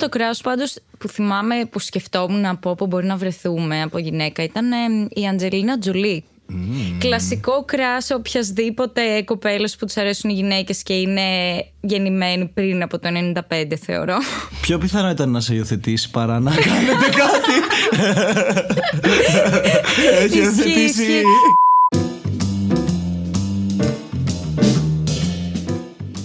Το κρέας πάντως που θυμάμαι που σκεφτόμουν από όπου μπορεί να βρεθούμε από γυναίκα ήταν ε, η Αντζελίνα Τζολί. Κλασικό κρέας οποιασδήποτε κοπέλα που τους αρέσουν οι γυναίκες και είναι γεννημένη πριν από το 95, θεωρώ. Πιο πιθανό ήταν να σε υιοθετήσει παρά να κάνετε κάτι. Έχει Ισχύει, υιοθετήσει.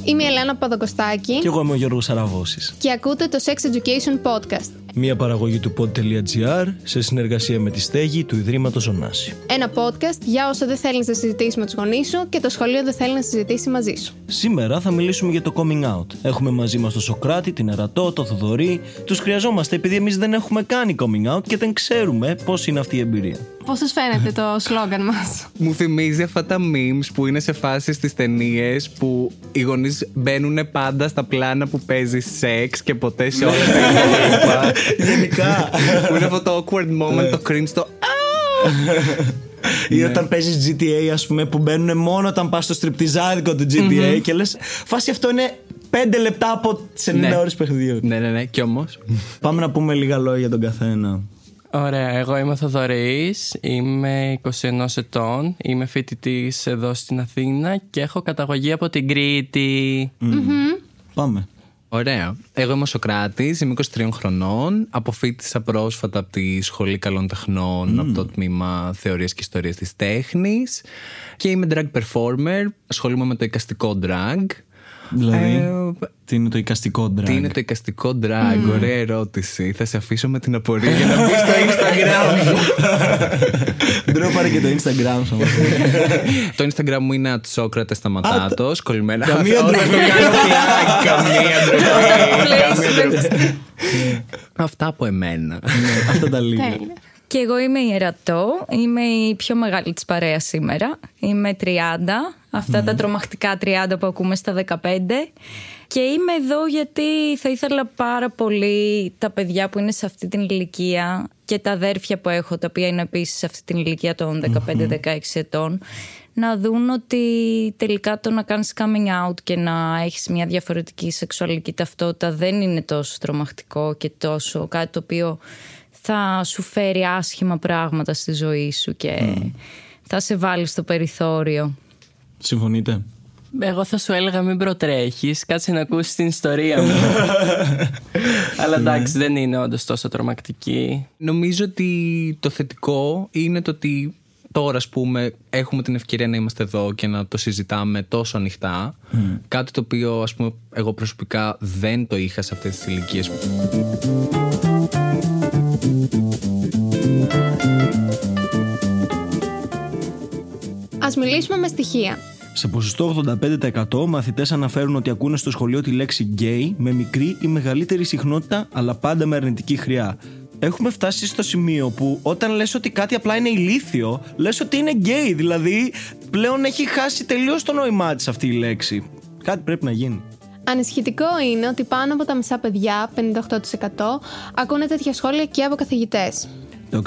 Είμαι η Ελένα Παπαδοκοστάκη Και εγώ είμαι ο Γιώργος Αραβώσης. και ακούτε το Sex Education Podcast. Μια παραγωγή του pod.gr σε συνεργασία με τη Στέγη του Ιδρύματος Ωνάση. Ένα podcast για όσο δεν θέλεις να συζητήσεις με τους γονείς σου και το σχολείο δεν θέλει να συζητήσει μαζί σου. Σήμερα θα μιλήσουμε για το coming out. Έχουμε μαζί μας τον Σοκράτη, την Ερατό, τον Θοδωρή. Τους χρειαζόμαστε επειδή εμείς δεν έχουμε κάνει coming out και δεν ξέρουμε πώς είναι αυτή η εμπειρία. Πώς σας φαίνεται το σλόγκαν μας; Μου θυμίζει αυτά τα memes που είναι σε φάσεις στις ταινίες που οι γονείς μπαίνουν πάντα στα πλάνα που παίζει σεξ και ποτέ σε όλα τα υπόλοιπα. Γενικά. που είναι αυτό το awkward moment, το cringe, το. Ή όταν παίζεις GTA, ας πούμε, που μπαίνουν μόνο όταν πας στο στριπτιζάδικο του GTA και λες, φάση αυτό είναι 5 λεπτά από τι 90 Ναι. ώρε παιχνιδιού. Ναι, ναι, ναι, κι όμως. Πάμε να πούμε λίγα λόγια για τον καθένα. Ωραία, εγώ είμαι ο Θοδωρής, είμαι 21 ετών, είμαι φοιτητή εδώ στην Αθήνα και έχω καταγωγή από την Κρήτη. Πάμε. Ωραία. Εγώ είμαι ο Σοκράτης, είμαι 23 χρονών. Αποφύτησα πρόσφατα από τη Σχολή Καλών Τεχνών, από το τμήμα Θεωρίας και Ιστορίας της Τέχνης. Και είμαι drag performer. Ασχολούμαι με το εικαστικό drag. Δηλαδή, Ε, τι είναι το εικαστικό drag; Τι είναι το εικαστικό drag, ωραία ερώτηση. Θα σε αφήσω με την απορία για να μπει στο Instagram. Πρέπει πάρε και το Instagram σου. όμως. το Instagram μου είναι ατσόκρατε σταματάτος, κολλημένα. Καμία Όχι, ντροπή. το κάνω plug, Καμία ντροπή. Αυτά από εμένα. Αυτά τα λίγα. Και εγώ είμαι η Ερατό, είμαι η πιο μεγάλη της παρέας σήμερα. Είμαι 30, αυτά τα τρομακτικά 30 που ακούμε στα 15. Και είμαι εδώ γιατί θα ήθελα πάρα πολύ τα παιδιά που είναι σε αυτή την ηλικία και τα αδέρφια που έχω, τα οποία είναι επίσης σε αυτή την ηλικία των 15-16 ετών, να δουν ότι τελικά το να κάνεις coming out και να έχεις μια διαφορετική σεξουαλική ταυτότητα δεν είναι τόσο τρομακτικό και τόσο κάτι το οποίο θα σου φέρει άσχημα πράγματα στη ζωή σου και θα σε βάλει στο περιθώριο. Συμφωνείτε; Εγώ θα σου έλεγα μην προτρέχεις, κάτσε να ακούσεις την ιστορία μου. Αλλά εντάξει, δεν είναι όντως τόσο τρομακτική. Νομίζω ότι το θετικό είναι το ότι τώρα, ας πούμε, έχουμε την ευκαιρία να είμαστε εδώ και να το συζητάμε τόσο ανοιχτά. Κάτι το οποίο, ας πούμε, εγώ προσωπικά δεν το είχα σε αυτές τις ηλικίες. Α μιλήσουμε με στοιχεία. Σε ποσοστό 85% μαθητές αναφέρουν ότι ακούνε στο σχολείο τη λέξη gay με μικρή ή μεγαλύτερη συχνότητα, αλλά πάντα με αρνητική χρειά. Έχουμε φτάσει στο σημείο που όταν λες ότι κάτι απλά είναι ηλίθιο, λες ότι είναι gay. Δηλαδή, πλέον έχει χάσει τελείως το νόημά της αυτή η λέξη. Κάτι πρέπει να γίνει. Ανησυχητικό είναι ότι πάνω από τα μισά παιδιά, 58%, ακούνε τέτοια σχόλια και από καθηγητές. Το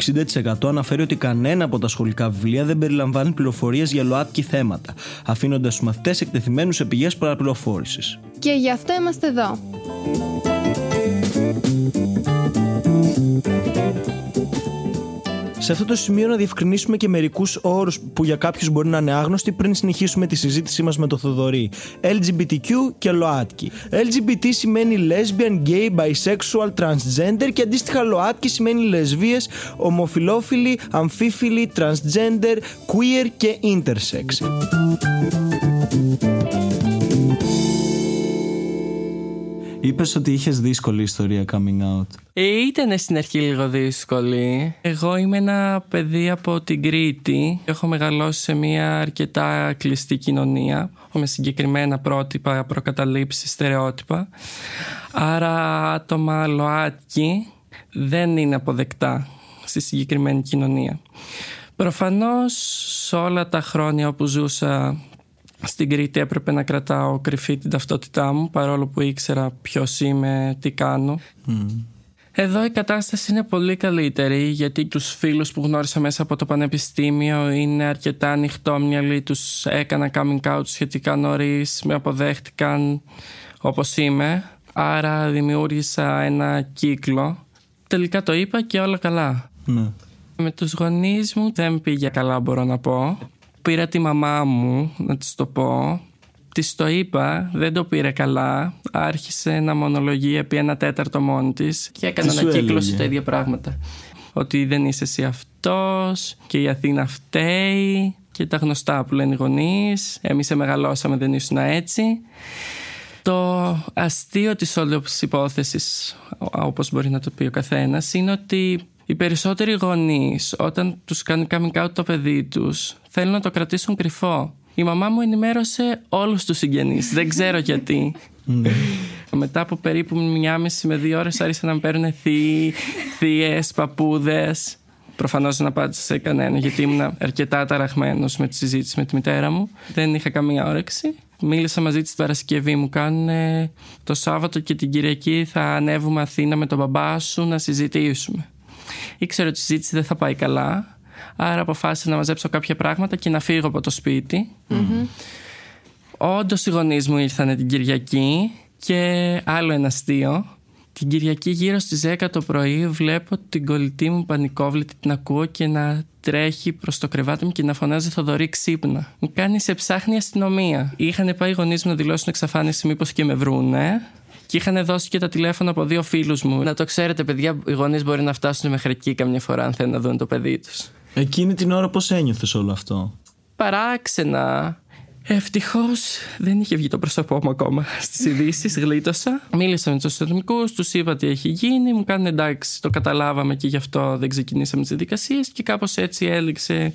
60% αναφέρει ότι κανένα από τα σχολικά βιβλία δεν περιλαμβάνει πληροφορίες για ΛΟΑΤΚΙ θέματα, αφήνοντας του μαθητές εκτεθειμένους σε πηγές παραπληροφόρησης. Και γι' αυτό είμαστε εδώ. Σε αυτό το σημείο να διευκρινίσουμε και μερικούς όρους που για κάποιους μπορεί να είναι άγνωστοι πριν συνεχίσουμε τη συζήτησή μας με το Θοδωρή. LGBTQ και ΛΟΑΤΚΙ. LGBT σημαίνει lesbian, gay, bisexual, transgender και αντίστοιχα ΛΟΑΤΚΙ σημαίνει λεσβείες, ομοφιλόφιλοι, αμφίφιλοι, transgender, queer και intersex. Είπες ότι είχες δύσκολη ιστορία coming out. Ε, Ήταν στην αρχή λίγο δύσκολη. Εγώ είμαι ένα παιδί από την Κρήτη. Έχω μεγαλώσει σε μια αρκετά κλειστή κοινωνία με συγκεκριμένα πρότυπα, προκαταλήψεις, στερεότυπα. Άρα άτομα ΛΟΑΤΚΙ δεν είναι αποδεκτά στη συγκεκριμένη κοινωνία. Προφανώς σε όλα τα χρόνια όπου ζούσα στην Κρήτη έπρεπε να κρατάω κρυφή την ταυτότητά μου παρόλο που ήξερα ποιος είμαι, τι κάνω. Εδώ η κατάσταση είναι πολύ καλύτερη γιατί τους φίλους που γνώρισα μέσα από το πανεπιστήμιο είναι αρκετά ανοιχτόμυαλοι, τους έκανα coming out σχετικά νωρίς, με αποδέχτηκαν όπως είμαι. Άρα δημιούργησα ένα κύκλο. Τελικά το είπα και όλα καλά. Ναι. Με τους γονείς μου δεν πήγε καλά μπορώ να πω. Πήρα τη μαμά μου να της το πω. Της το είπα, δεν το πήρε καλά. Άρχισε να μονολογεί επί ένα τέταρτο μόνη της και έκανε Τι σου ανακύκλωση έλεγε; τα ίδια πράγματα. Ότι δεν είσαι εσύ αυτός και η Αθήνα φταίει και τα γνωστά που λένε οι γονείς. Εμείς σε μεγαλώσαμε δεν ήσουν έτσι. Το αστείο της όλης υπόθεσης, όπως μπορεί να το πει ο καθένας, είναι ότι οι περισσότεροι γονείς όταν τους κάνει coming out το παιδί τους θέλουν να το κρατήσουν κρυφό. Η μαμά μου ενημέρωσε όλους τους συγγενείς, δεν ξέρω γιατί. Μετά από περίπου μια μισή με δύο ώρες άρχισαν να με παίρνουν θείοι, θείες, παππούδες. Προφανώς δεν απάντησα σε κανένα γιατί ήμουν αρκετά ταραχμένο με τη συζήτηση με τη μητέρα μου. Δεν είχα καμία όρεξη. Μίλησα μαζί της την Παρασκευή. Μου κάνουν το Σάββατο και την Κυριακή θα ανέβουμε Αθήνα με τον μπαμπά σου να συζητήσουμε. Ήξερα ότι η συζήτηση δεν θα πάει καλά. Άρα αποφάσισα να μαζέψω κάποια πράγματα και να φύγω από το σπίτι. Όντως οι γονείς μου ήρθαν την Κυριακή και άλλο ένα αστείο. Την Κυριακή γύρω στις 10 το πρωί βλέπω την κολλητή μου πανικόβλητη, την ακούω και να τρέχει προς το κρεβάτι μου και να φωνάζει Θοδωρή ξύπνα. Μου κάνει σε ψάχνει η αστυνομία. Είχαν πάει οι γονείς μου να δηλώσουν εξαφάνιση μήπως και με βρούνε. Και είχαν δώσει και τα τηλέφωνα από δύο φίλους μου. Να το ξέρετε, παιδιά, οι γονείς μπορεί να φτάσουν μέχρι εκεί καμιά φορά αν θέλουν να δουν το παιδί τους. Εκείνη την ώρα πώς ένιωθες όλο αυτό; Παράξενα. Ευτυχώς δεν είχε βγει το πρόσωπό μου ακόμα στις ειδήσεις. Γλίτωσα. Μίλησα με τους αστυνομικούς, τους είπα τι έχει γίνει. Μου κάνουν εντάξει, το καταλάβαμε και γι' αυτό δεν ξεκινήσαμε τις διαδικασίες. Και κάπως έτσι έληξε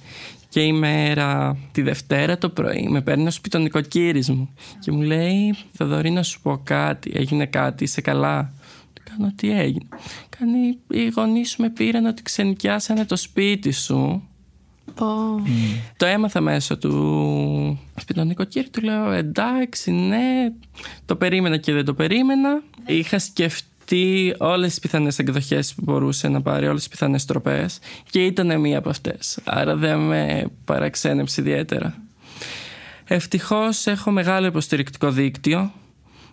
και η μέρα τη Δευτέρα το πρωί. Με παίρνει στο σπίτι ο νοικοκύρης μου και μου λέει: Θοδωρή, να σου πω κάτι. Έγινε κάτι, είσαι καλά; Του κάνω τι έγινε; Κάνει, οι γονείς σου με πήραν ότι ξενικιάσανε το σπίτι σου Πω. το έμαθα μέσω του σπιτών νοικοκύρη. Του λέω εντάξει, ναι. Το περίμενα και δεν το περίμενα. Είχα σκεφτεί όλες τις πιθανές εκδοχές που μπορούσε να πάρει, όλες τις πιθανές τροπές και ήταν μία από αυτές. Άρα δεν με παραξένεψε ιδιαίτερα. Ευτυχώς έχω μεγάλο υποστηρικτικό δίκτυο.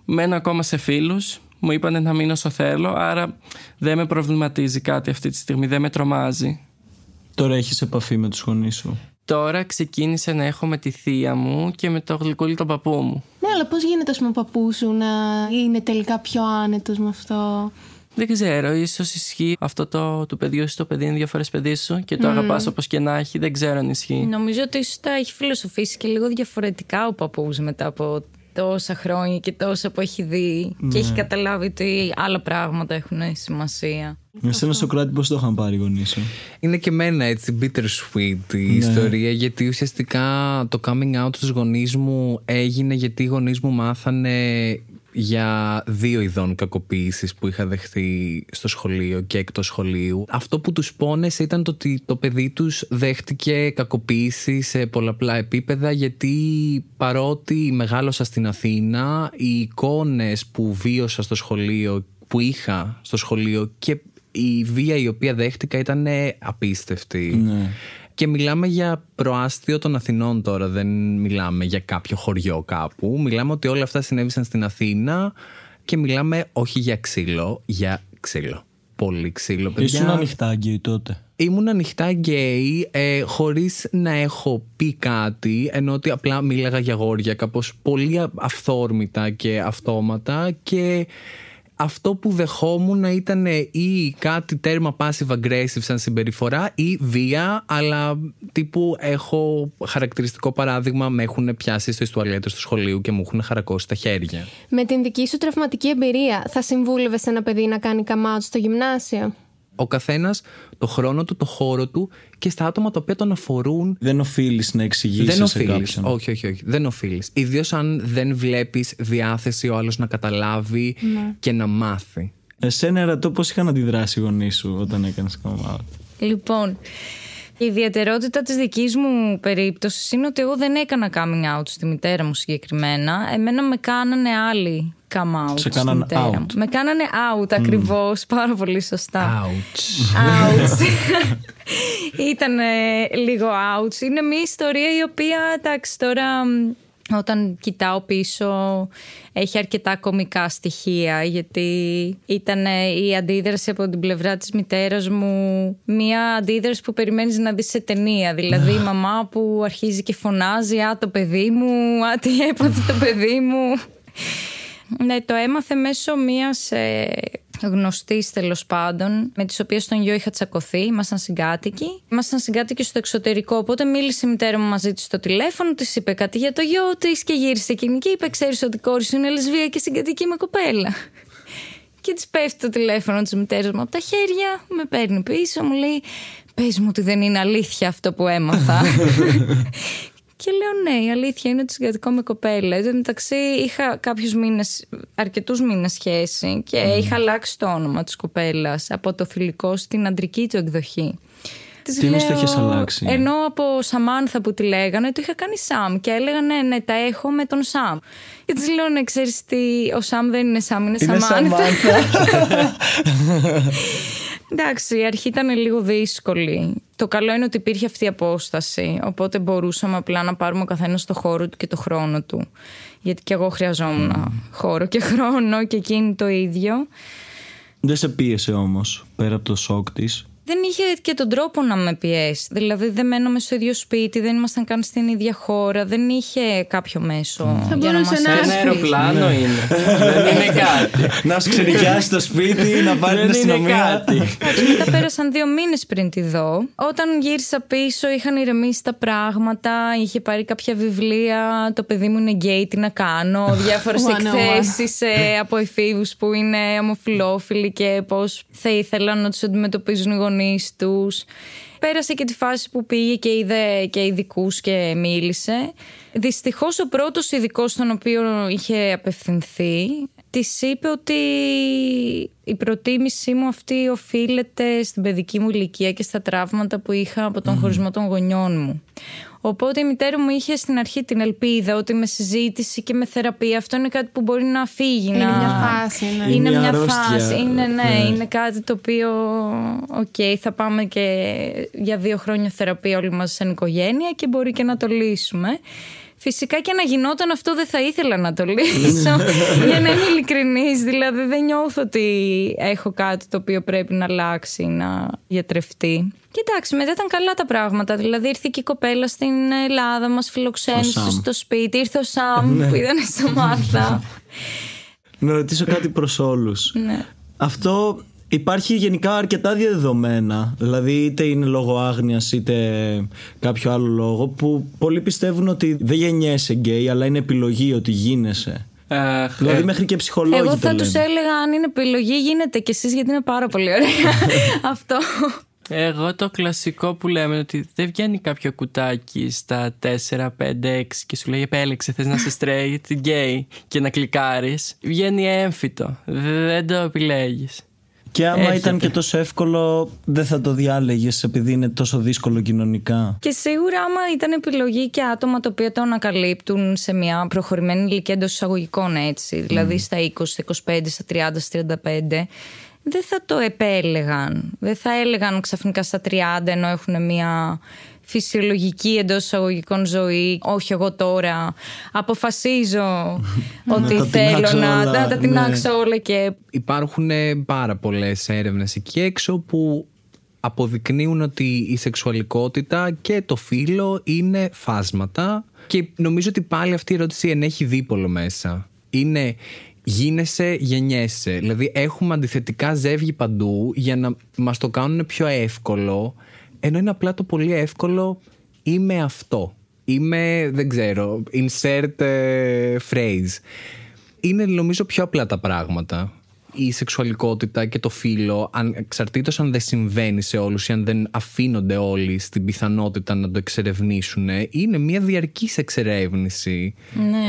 Μένω ακόμα σε φίλους. Μου είπανε να μείνω όσο θέλω, άρα δεν με προβληματίζει κάτι αυτή τη στιγμή, δεν με τρομάζει. Τώρα έχεις επαφή με τους γονείς σου; Τώρα ξεκίνησε να έχω με τη θεία μου και με το γλυκούλι τον παππού μου. Ναι, αλλά πώς γίνεται, ας πούμε, ο παππούς σου να είναι τελικά πιο άνετος με αυτό; Δεν ξέρω, ίσως ισχύει αυτό το του παιδιού σου, το παιδί είναι δύο φορές παιδί σου και το αγαπάς όπως και να έχει. Δεν ξέρω αν ισχύει. Νομίζω ότι ίσως τα έχει φιλοσοφήσει και λίγο διαφορετικά ο παππούς μετά από τόσα χρόνια και τόσα που έχει δει και έχει καταλάβει ότι άλλα πράγματα έχουν σημασία. Εσένα Σοκράτη πώς το είχαν πάρει οι γονείς σου; Είναι και εμένα έτσι bittersweet η ιστορία γιατί ουσιαστικά το coming out στους γονείς μου έγινε γιατί οι γονείς μου μάθανε για δύο ειδών κακοποίησης που είχα δεχτεί στο σχολείο και εκτός σχολείου. Αυτό που τους πόνεσε ήταν το ότι το παιδί τους δέχτηκε κακοποίηση σε πολλαπλά επίπεδα γιατί παρότι μεγάλωσα στην Αθήνα οι εικόνες που βίωσα στο σχολείο που είχα στο σχολείο και η βία η οποία δέχτηκα ήταν απίστευτη. Ναι. Και μιλάμε για προάστιο των Αθηνών τώρα, δεν μιλάμε για κάποιο χωριό κάπου. Μιλάμε ότι όλα αυτά συνέβησαν στην Αθήνα και μιλάμε όχι για ξύλο, για ξύλο. Πολύ ξύλο, παιδιά. Ήσουν ανοιχτά γκέι τότε; Ήμουν ανοιχτά γκέι ε, χωρίς να έχω πει κάτι ενώ ότι απλά μίλαγα για αγόρια κάπως πολύ α- αυθόρμητα και αυτόματα και αυτό που δεχόμουν ήταν ή κάτι τέρμα passive aggressive σαν συμπεριφορά ή βία αλλά τύπου έχω χαρακτηριστικό παράδειγμα με έχουν πιάσει στις τουαλέτες του σχολείου και μου έχουν χαρακώσει τα χέρια. Με την δική σου τραυματική εμπειρία, θα συμβούλευες ένα παιδί να κάνει come out στο γυμνάσιο; Ο καθένας το χρόνο του, το χώρο του και στα άτομα τα οποία τον αφορούν Δεν οφείλεις να εξηγήσεις δεν σε οφείλεις. κάποιον. Όχι, όχι, όχι. Δεν οφείλεις. Ιδίως αν δεν βλέπεις διάθεση ο άλλος να καταλάβει και να μάθει. Εσένα ερωτώ πώς είχαν αντιδράσει οι γονείς σου όταν έκανες come out; Λοιπόν, η ιδιαιτερότητα της δικής μου περίπτωσης είναι ότι εγώ δεν έκανα coming out στη μητέρα μου συγκεκριμένα. Εμένα με κάνανε άλλοι come out Σε στη κάναν μητέρα out. μου. Με κάνανε out ακριβώς, πάρα πολύ σωστά. Ouch. Ouch. Ήταν λίγο ouch. Είναι μια ιστορία η οποία, εντάξει, τώρα μ, Όταν κοιτάω πίσω έχει αρκετά κομικά στοιχεία γιατί ήταν η αντίδραση από την πλευρά της μητέρας μου μια αντίδραση που περιμένεις να δεις σε ταινία δηλαδή η μαμά που αρχίζει και φωνάζει «Α το παιδί μου, α τι έπαθε το παιδί μου» Ναι, το έμαθε μέσω μιας ε, γνωστής τέλος πάντων, με τις οποίες τον γιο είχα τσακωθεί. Ήμασταν συγκάτοικοι. Ήμασταν συγκάτοικοι στο εξωτερικό. Οπότε μίλησε η μητέρα μου μαζί της στο τηλέφωνο, της είπε κάτι για το γιο της και γύρισε εκείνη και είπε: Ξέρεις ότι η κόρης σου είναι λεσβία και συγκατοικεί με κοπέλα. Και της πέφτει το τηλέφωνο της μητέρας μου από τα χέρια, με παίρνει πίσω, μου λέει: Πες μου ότι δεν είναι αλήθεια αυτό που έμαθα. Και λέω ναι, η αλήθεια είναι ότι συγκατοικώ με κοπέλα. Εν μεταξύ είχα κάποιους μήνες, αρκετούς μήνες σχέση και είχα αλλάξει το όνομα της κοπέλας από το θηλυκό στην αντρική του εκδοχή. Της Τι εννοείς το λέω- έχεις αλλάξει; Ενώ από Σαμάνθα που τη λέγανε, το είχα κάνει Σαμ και έλεγα ναι, ναι, τα έχω με τον Σαμ. Και της λέω ναι, ξέρεις τι, ο Σαμ δεν είναι Σαμ, είναι, Είναι Σαμάνθα. Σαμάνθα. Εντάξει, η αρχή ήταν λίγο δύσκολη. Το καλό είναι ότι υπήρχε αυτή η απόσταση. Οπότε μπορούσαμε απλά να πάρουμε ο καθένας το χώρο του και το χρόνο του. Γιατί και εγώ χρειαζόμουν χώρο και χρόνο και εκείνη το ίδιο. Δεν σε πίεσε όμως πέρα από το σοκ της. Δεν είχε και τον τρόπο να με πιέσει. Δηλαδή δεν μέναμε στο ίδιο σπίτι, δεν ήμασταν καν στην ίδια χώρα, δεν είχε κάποιο μέσο Θα για να μπορούσε μας να- Ένα ασφαλίσει. αεροπλάνο είναι. Δεν είναι κάτι. να σου ξενικιάσει το σπίτι, να πάρει την Δεν είναι αστυνομία. κάτι. Εντάξει, μετά πέρασαν δύο μήνες πριν τη δω. Όταν γύρισα πίσω, είχαν ηρεμήσει τα πράγματα. Είχε πάρει κάποια βιβλία. Το παιδί μου είναι γκέι, τι να κάνω. Διάφορες One on one. εκθέσει από εφήβους που είναι ομοφυλόφιλοι και πώς θα ήθελαν να τους αντιμετωπίζουν οι γονείς τους. Πέρασε και τη φάση που πήγε και είδε και ειδικούς και μίλησε. Δυστυχώς ο πρώτος ειδικός στον οποίο είχε απευθυνθεί της είπε ότι η προτίμησή μου αυτή οφείλεται στην παιδική μου ηλικία και στα τραύματα που είχα από τον χωρισμό των γονιών μου. Οπότε η μητέρα μου είχε στην αρχή την ελπίδα ότι με συζήτηση και με θεραπεία αυτό είναι κάτι που μπορεί να φύγει. Είναι να... μια φάση, ναι. Είναι μια μια αρρώστια. φάση. Είναι, ναι, Ναι. είναι κάτι το οποίο, οκ, θα πάμε και για δύο χρόνια θεραπεία όλοι μας σαν οικογένεια και μπορεί και να το λύσουμε. Φυσικά και να γινόταν αυτό δεν θα ήθελα να το λύσω. για να είμαι ειλικρινής. Δηλαδή δεν νιώθω ότι έχω κάτι το οποίο πρέπει να αλλάξει, να γιατρευτεί. Και εντάξει, μετά ήταν καλά τα πράγματα. Δηλαδή ήρθε και η κοπέλα στην Ελλάδα, μας Ο φιλοξένησε Σαμ. στο σπίτι. Ήρθε ο Σαμ που ήταν στο Μάρθα. Να ρωτήσω κάτι προς όλους. ναι. Αυτό υπάρχει γενικά αρκετά διαδεδομένα. Δηλαδή, είτε είναι λόγω άγνοιας είτε κάποιο άλλο λόγο, που πολλοί πιστεύουν ότι δεν γεννιέσαι γκέι, αλλά είναι επιλογή ότι γίνεσαι. Αχ, Δηλαδή, ε, μέχρι και ψυχολόγοι Εγώ το θα λένε. του έλεγα αν είναι επιλογή, γίνεται κι εσείς γιατί είναι πάρα πολύ ωραία. Αυτό. Εγώ το κλασικό που λέμε είναι ότι δεν βγαίνει κάποιο κουτάκι στα 4, 5, 6 και σου λέει επέλεξε θες να είσαι straight, gay και να κλικάρεις. Βγαίνει έμφυτο. Δεν το επιλέγεις. Και άμα Έρχεται. ήταν και τόσο εύκολο, δεν θα το διάλεγες επειδή είναι τόσο δύσκολο κοινωνικά. Και σίγουρα, άμα ήταν επιλογή και άτομα τα οποία το ανακαλύπτουν σε μια προχωρημένη ηλικία εντός εισαγωγικών έτσι, δηλαδή στα 20, στα 25, στα 30, στα 35, δεν θα το επέλεγαν. Δεν θα έλεγαν ξαφνικά στα 30 ενώ έχουν μια φυσιολογική εντός εισαγωγικών ζωή. Όχι, εγώ τώρα αποφασίζω ότι τα θέλω τεινάξω να, όλα, να τα ναι. τεινάξω όλα και Υπάρχουν ε, πάρα πολλές έρευνες εκεί έξω που αποδεικνύουν ότι η σεξουαλικότητα και το φύλλο είναι φάσματα και νομίζω ότι πάλι αυτή η ερώτηση ενέχει δίπολο μέσα. Είναι γίνεσαι, γεννιέσαι. Δηλαδή έχουμε αντιθετικά ζεύγη παντού για να μας το κάνουν πιο εύκολο ενώ είναι απλά το πολύ εύκολο είμαι αυτό. Είμαι, δεν ξέρω, insert ε, phrase είναι νομίζω πιο απλά τα πράγματα. Η σεξουαλικότητα και το φύλλο, αν, εξαρτήτως αν δεν συμβαίνει σε όλους ή αν δεν αφήνονται όλοι στην πιθανότητα να το εξερευνήσουν, είναι μια διαρκής εξερεύνηση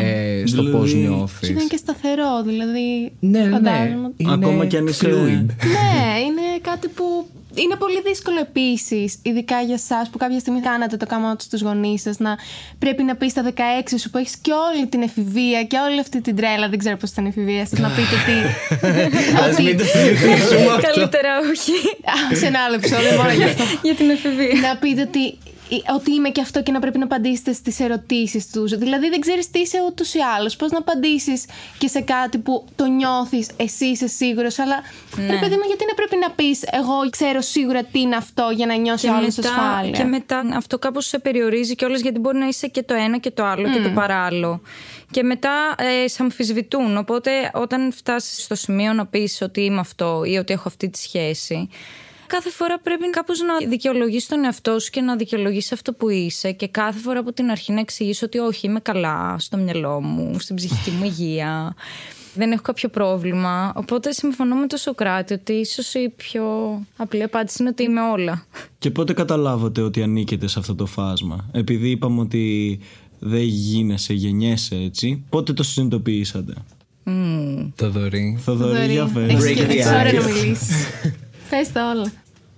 ε, στο Δηλαδή- πώς Και νιώθεις. ήταν και σταθερό, δηλαδή. Ναι, ναι, φαντάζομαι ναι. ότι- Είναι Ακόμα κι αν είσαι- fluid. ναι, είναι κάτι που είναι πολύ δύσκολο επίσης, ειδικά για εσάς που κάποια στιγμή κάνατε το κάμα στου γονείς σας, να πρέπει να πεις στα 16 σου που έχεις και όλη την εφηβεία και όλη αυτή την τρέλα. Δεν ξέρω πώς ήταν η εφηβεία σας, να πείτε τι. Ας μην ότι. το συζητήσουμε αυτό. καλύτερα όχι Α, σε ένα άλλο επεισόδιο, μόνο γι' αυτό. για την εφηβεία. να πείτε ότι ότι είμαι και αυτό και να πρέπει να απαντήσετε στις ερωτήσεις τους. Δηλαδή δεν ξέρεις τι είσαι ούτως ή άλλως. Πώς να απαντήσεις και σε κάτι που το νιώθεις, εσύ είσαι σίγουρος, αλλά. Ναι. Ρε παιδί μου, γιατί να πρέπει να πεις Εγώ ξέρω σίγουρα τι είναι αυτό για να νιώσει όλο ασφάλεια. Και μετά αυτό κάπως σε περιορίζει κιόλας γιατί μπορεί να είσαι και το ένα και το άλλο και το παράλληλο. Και μετά ε, σε αμφισβητούν. Οπότε όταν φτάσεις στο σημείο να πεις ότι είμαι αυτό ή ότι έχω αυτή τη σχέση κάθε φορά πρέπει κάπως να δικαιολογήσει τον εαυτό σου και να δικαιολογήσει αυτό που είσαι. Και κάθε φορά από την αρχή να εξηγήσει ότι όχι, είμαι καλά στο μυαλό μου, στην ψυχική μου υγεία. Δεν έχω κάποιο πρόβλημα. Οπότε συμφωνώ με τον Σοκράτη ότι ίσως η πιο απλή απάντηση είναι ότι είμαι όλα. Και πότε καταλάβατε ότι ανήκετε σε αυτό το φάσμα; Επειδή είπαμε ότι δεν γίνεσαι, γεννιέσαι έτσι. Πότε το συνειδητοποιήσατε; Mm. Θοδωρή. Θοδωρή, για φέρε. Έχεις ώρα να μιλήσεις. Πες τα όλα.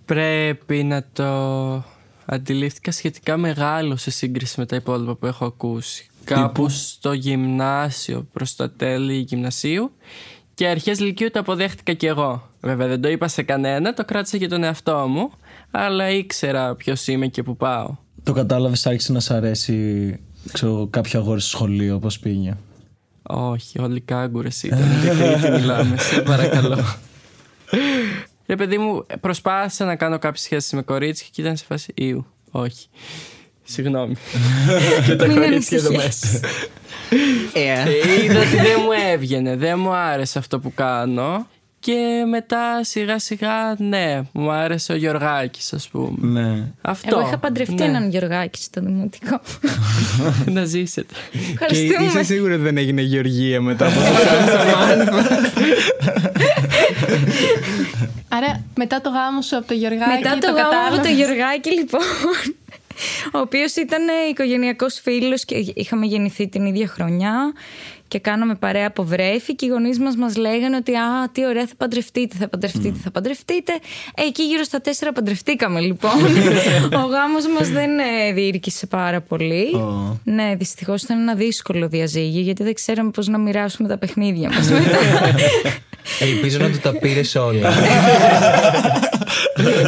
Πρέπει να το αντιλήφθηκα σχετικά μεγάλο σε σύγκριση με τα υπόλοιπα που έχω ακούσει. Κάπου στο γυμνάσιο, προς το τέλη γυμνασίου και αρχές λυκείου το αποδέχτηκα κι εγώ. Βέβαια δεν το είπα σε κανένα, το κράτησα για τον εαυτό μου, αλλά ήξερα ποιος είμαι και που πάω. Το κατάλαβες, άρχισε να σ' αρέσει ξέρω, κάποιο αγόρι στο σχολείο, όπως πήγε; Όχι, όλοι κάγκουρες ήταν, γιατί μιλάμε, σε παρακαλώ. Ρε παιδί μου, προσπάθησα να κάνω κάποιες σχέσεις με κορίτσια και ήταν σε φάση Ιου. Όχι. Συγγνώμη. και τα κορίτσια εδώ μέσα. Ε, είδα ότι δεν μου έβγαινε, δεν μου άρεσε αυτό που κάνω. Και μετά σιγά σιγά, ναι, μου άρεσε ο Γιωργάκης, ας πούμε. Ναι. Αυτό. Εγώ είχα παντρευτεί ναι. έναν Γιωργάκη στο δημοτικό. να ζήσετε. Και είσαι σίγουρη ότι δεν έγινε Γεωργία μετά από το Άρα μετά το γάμο σου από το Γιωργάκη. Μετά το, το γάμο από το Γιωργάκη, λοιπόν. Ο οποίος ήταν οικογενειακός φίλος και είχαμε γεννηθεί την ίδια χρονιά και κάναμε παρέα από βρέφη και οι γονείς μας μας λέγανε ότι Α, τι ωραία, θα παντρευτείτε, θα παντρευτείτε, θα παντρευτείτε. Ε, εκεί γύρω στα τέσσερα παντρευτήκαμε λοιπόν. Ο γάμος μας δεν ε, διήρκησε πάρα πολύ. Ναι, δυστυχώς ήταν ένα δύσκολο διαζύγιο γιατί δεν ξέραμε πώς να μοιράσουμε τα παιχνίδια μας μετά. Ελπίζω να του τα πήρες όλα.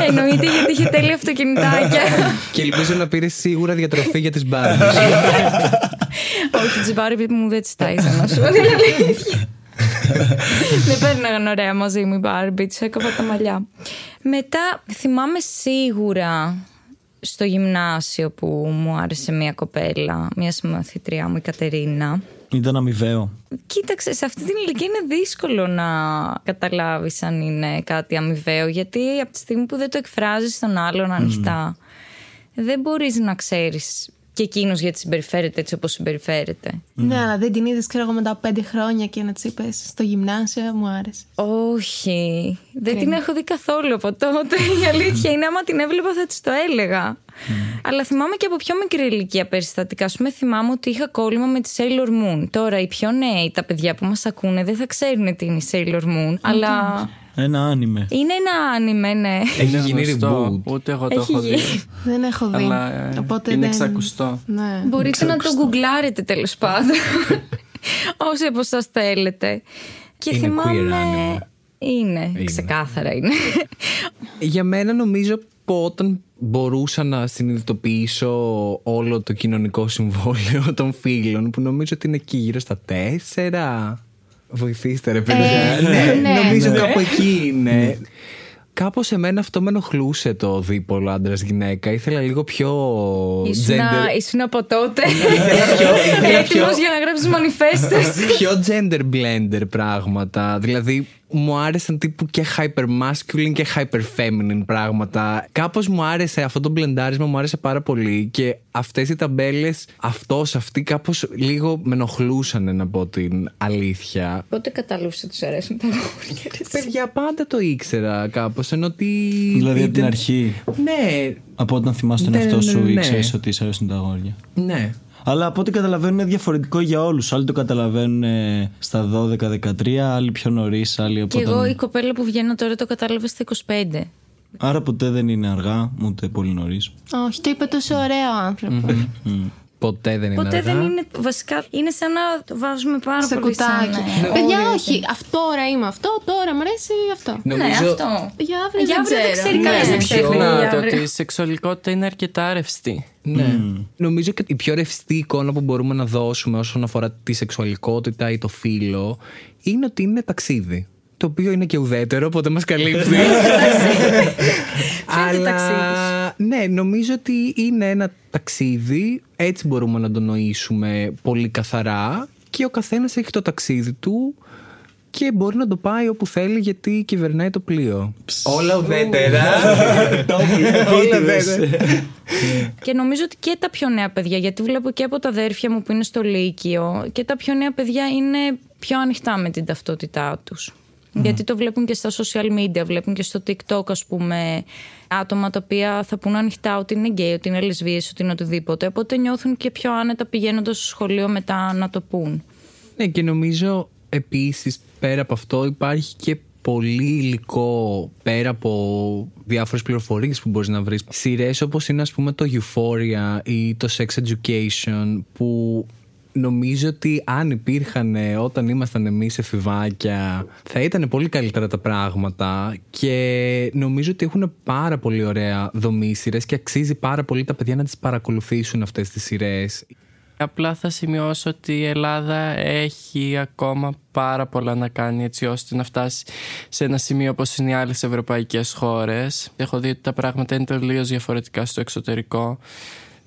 Εννοείται γιατί είχε τέλεια αυτοκινητάκια. Και ελπίζω να πήρες σίγουρα διατροφή για τις μπάρμπι. Όχι, τις μπάρμπι μου δεν τις τάιζα να σου πω Δεν παίρναγαν ωραία μαζί μου οι μπάρμπι, του έκοβα τα μαλλιά. Μετά θυμάμαι σίγουρα στο γυμνάσιο που μου άρεσε μια κοπέλα, μια συμμαθητριά μου, η Κατερίνα. Ήταν αμοιβαίο. Κοίταξε, σε αυτή την ηλικία είναι δύσκολο να καταλάβεις αν είναι κάτι αμοιβαίο, γιατί από τη στιγμή που δεν το εκφράζεις στον άλλον ανοιχτά, δεν μπορείς να ξέρεις και εκείνος γιατί συμπεριφέρεται έτσι όπως συμπεριφέρεται. Ναι, αλλά δεν την είδες, ξέρω εγώ, μετά από πέντε χρόνια και να της είπες στο γυμνάσιο, μου άρεσε. Όχι. Δεν την έχω δει καθόλου από τότε. Η αλήθεια είναι, άμα την έβλεπα, θα της το έλεγα. Αλλά θυμάμαι και από πιο μικρή ηλικία περιστατικά. Α πούμε, θυμάμαι ότι είχα κόλλημα με τη Sailor Moon. Τώρα, οι πιο νέοι, τα παιδιά που μας ακούνε, δεν θα ξέρουν τι είναι η Sailor Moon. Αλλά ένα άνιμε. Είναι ένα άνιμε, ναι. Έχει γίνει reboot. Ούτε εγώ το έχω δει. Δεν έχω δει. Αλλά ε, Οπότε είναι εξακουστό. Ναι. Μπορείτε να το γκουγκλάρετε τέλος πάντων. Όσοι από εσά θέλετε. Και είναι θυμάμαι. Είναι, ξεκάθαρα είναι. Για μένα νομίζω που όταν μπορούσα να συνειδητοποιήσω όλο το κοινωνικό συμβόλαιο των φίλων που νομίζω ότι είναι εκεί γύρω στα τέσσερα Βοηθήστε ρε παιδιά. Ε, ναι, ναι, νομίζω ναι. κάπου εκεί είναι. Κάπως εμένα αυτό με ενοχλούσε το δίπολο άντρα-γυναίκα. Ήθελα λίγο πιο. gender... ήσουν από τότε. Έτοιμος για να γράψεις μανιφέστες. πιο gender blender πράγματα. Δηλαδή, μου άρεσαν τύπου και hyper masculine και hyper feminine πράγματα. Κάπως μου άρεσε αυτό το μπλεντάρισμα, μου άρεσε πάρα πολύ και αυτές οι ταμπέλες, αυτός, αυτοί κάπως λίγο με ενοχλούσαν να πω την αλήθεια. Πότε κατάλαβες ότι σου αρέσουν τα αγόρια. Παιδιά πάντα το ήξερα κάπως, ενώ ότι... Δηλαδή από την αρχή; Ναι. Από όταν θυμάσαι τον ναι, εαυτό ναι, σου ναι, ήξερες ότι σου αρέσουν τα αγόρια. Ναι. Αλλά από ό,τι καταλαβαίνουν είναι διαφορετικό για όλους. Άλλοι το καταλαβαίνουν ε, στα 12-13, άλλοι πιο νωρίς, άλλοι από Και εγώ η κοπέλα που βγαίνω τώρα το κατάλαβε στα 25. Άρα ποτέ δεν είναι αργά, ούτε πολύ νωρίς. Όχι, το είπε τόσο ωραίο άνθρωπο. Ποτέ δεν είναι Ποτέ αργά. δεν είναι. Βασικά είναι σαν να το βάζουμε πάρα Σε πολύ σαν. κουτάκι. ναι. Παιδιά, Όλοι όχι. Αυτό ώρα είμαι αυτό, τώρα μου αρέσει αυτό. Ναι, Νομίζω- αυτό. Για αύριο Για δεν αύριο δεν ξέρω. ξέρει Ναι. κανείς, δεν Πιο ξέρει. να, για το αύριο. ότι η σεξουαλικότητα είναι αρκετά ρευστή. Ναι. Νομίζω και η πιο ρευστή εικόνα που μπορούμε να δώσουμε όσον αφορά τη σεξουαλικότητα ή το φύλλο είναι ότι είναι ταξίδι. Το οποίο είναι και ουδέτερο, οπότε μας καλύπτει. είναι Αλλά ναι, νομίζω ότι είναι ένα ταξίδι. Έτσι μπορούμε να το νοήσουμε πολύ καθαρά. Και ο καθένας έχει το ταξίδι του και μπορεί να το πάει όπου θέλει γιατί κυβερνάει το πλοίο. Όλα ουδέτερα. Όλα ουδέτερα. Και νομίζω ότι και τα πιο νέα παιδιά, γιατί βλέπω και από τα αδέρφια μου που είναι στο Λύκειο, και τα πιο νέα παιδιά είναι πιο ανοιχτά με την ταυτότητά τους. Γιατί το βλέπουν και στα social media, βλέπουν και στο TikTok, ας πούμε, άτομα τα οποία θα πούν ανοιχτά ότι είναι γκέι, ότι είναι λεσβείες, ότι είναι οτιδήποτε. Οπότε νιώθουν και πιο άνετα πηγαίνοντας στο σχολείο μετά να το πούν. Ναι, και νομίζω επίσης πέρα από αυτό υπάρχει και πολύ υλικό πέρα από διάφορες πληροφορίες που μπορείς να βρεις. Σειρές όπως είναι ας πούμε το Euphoria ή το Sex Education που νομίζω ότι αν υπήρχαν όταν ήμασταν εμείς εφηβάκια θα ήταν πολύ καλύτερα τα πράγματα και νομίζω ότι έχουν πάρα πολύ ωραία δομή οι σειρές και αξίζει πάρα πολύ τα παιδιά να τις παρακολουθήσουν αυτές τις σειρές. Απλά θα σημειώσω ότι η Ελλάδα έχει ακόμα πάρα πολλά να κάνει έτσι ώστε να φτάσει σε ένα σημείο όπως είναι οι άλλες ευρωπαϊκές χώρες. Έχω δει ότι τα πράγματα είναι τελείως διαφορετικά στο εξωτερικό.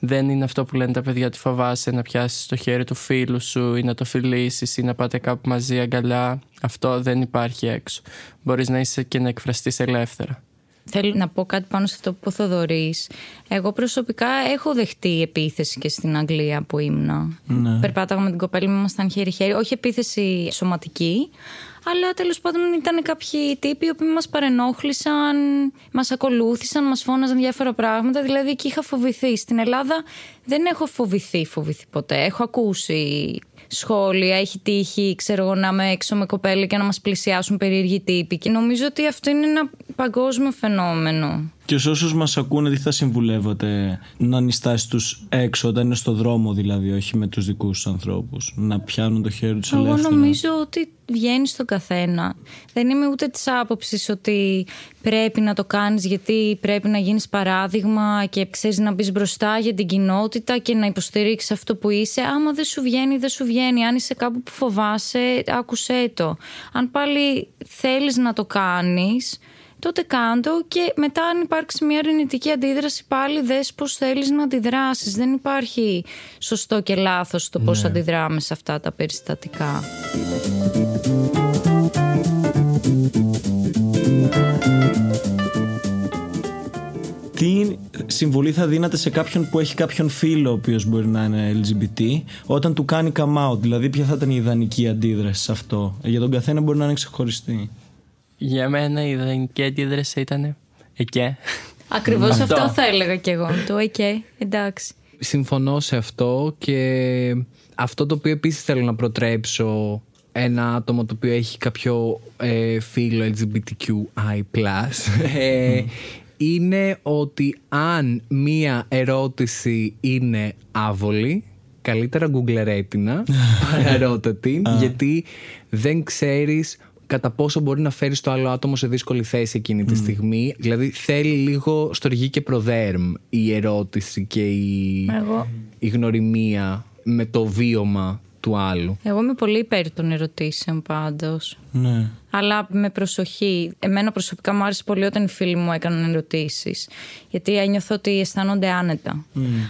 Δεν είναι αυτό που λένε τα παιδιά ότι φοβάσαι να πιάσεις το χέρι του φίλου σου ή να το φιλήσεις ή να πάτε κάπου μαζί αγκαλιά. Αυτό δεν υπάρχει έξω. Μπορείς να είσαι και να εκφραστείς ελεύθερα. Θέλω να πω κάτι πάνω σε αυτό που είπε ο Θοδωρής. Εγώ προσωπικά έχω δεχτεί επίθεση και στην Αγγλία που ήμουνα. Περπάταγα με την κοπέλα μου, ήμασταν χέρι-χέρι. Όχι επίθεση σωματική, αλλά τέλος πάντων ήταν κάποιοι τύποι οι οποίοι μας παρενόχλησαν, μας ακολούθησαν, μας φώναζαν διάφορα πράγματα. Δηλαδή εκεί είχα φοβηθεί. Στην Ελλάδα δεν έχω φοβηθεί, φοβηθεί ποτέ. Έχω ακούσει σχόλια, έχει τύχει, ξέρω εγώ, να είμαι έξω με κοπέλα και να μας πλησιάσουν περίεργοι τύποι. Και νομίζω ότι αυτό είναι ένα παγκόσμιο φαινόμενο. Και σε όσους μας ακούνε, τι θα συμβουλεύατε να νιστάσει τους έξω, όταν είναι στο δρόμο δηλαδή, όχι με τους δικούς τους ανθρώπους. Να πιάνουν το χέρι τους Εγώ ελεύθερα. νομίζω ότι βγαίνει στον καθένα. Δεν είμαι ούτε της άποψης ότι πρέπει να το κάνεις γιατί πρέπει να γίνεις παράδειγμα και ξέρεις να μπεις μπροστά για την κοινότητα και να υποστηρίξεις αυτό που είσαι. Άμα δεν σου βγαίνει, δεν σου βγαίνει. Αν είσαι κάπου που φοβάσαι, άκουσέ το. Αν πάλι θέλεις να το κάνεις, τότε κάντο και μετά αν υπάρξει μια αρνητική αντίδραση πάλι δες πώς θέλεις να αντιδράσεις. Δεν υπάρχει σωστό και λάθος το πώς αντιδράμε σε αυτά τα περιστατικά. Τι συμβουλή θα δίνατε σε κάποιον που έχει κάποιον φίλο ο οποίος μπορεί να είναι LGBT όταν του κάνει come out, δηλαδή ποια θα ήταν η ιδανική αντίδραση σε αυτό; Για τον καθένα μπορεί να είναι ξεχωριστή. Για μένα η ιδανική αντίδραση ήταν εκεί. Ακριβώς Αυτό. αυτό θα έλεγα κι εγώ. Το OK, εντάξει. Συμφωνώ σε αυτό και αυτό το οποίο επίσης θέλω να προτρέψω ένα άτομο το οποίο έχει κάποιο ε, φίλο LGBTQI+, ε, είναι ότι αν μία ερώτηση είναι άβολη, καλύτερα γκουγκλερέτινα παρά ρώτα την, γιατί δεν ξέρεις κατά πόσο μπορεί να φέρει το άλλο άτομο σε δύσκολη θέση εκείνη τη στιγμή. Δηλαδή θέλει λίγο στοργή και προδέρμ η ερώτηση και η, Εγώ, η γνωριμία με το βίωμα του άλλου. εγώ είμαι πολύ υπέρ των ερωτήσεων πάντως. Ναι. Αλλά με προσοχή. Εμένα προσωπικά μου άρεσε πολύ όταν οι φίλοι μου έκαναν ερωτήσεις. Γιατί ένιωθω ότι αισθάνονται άνετα.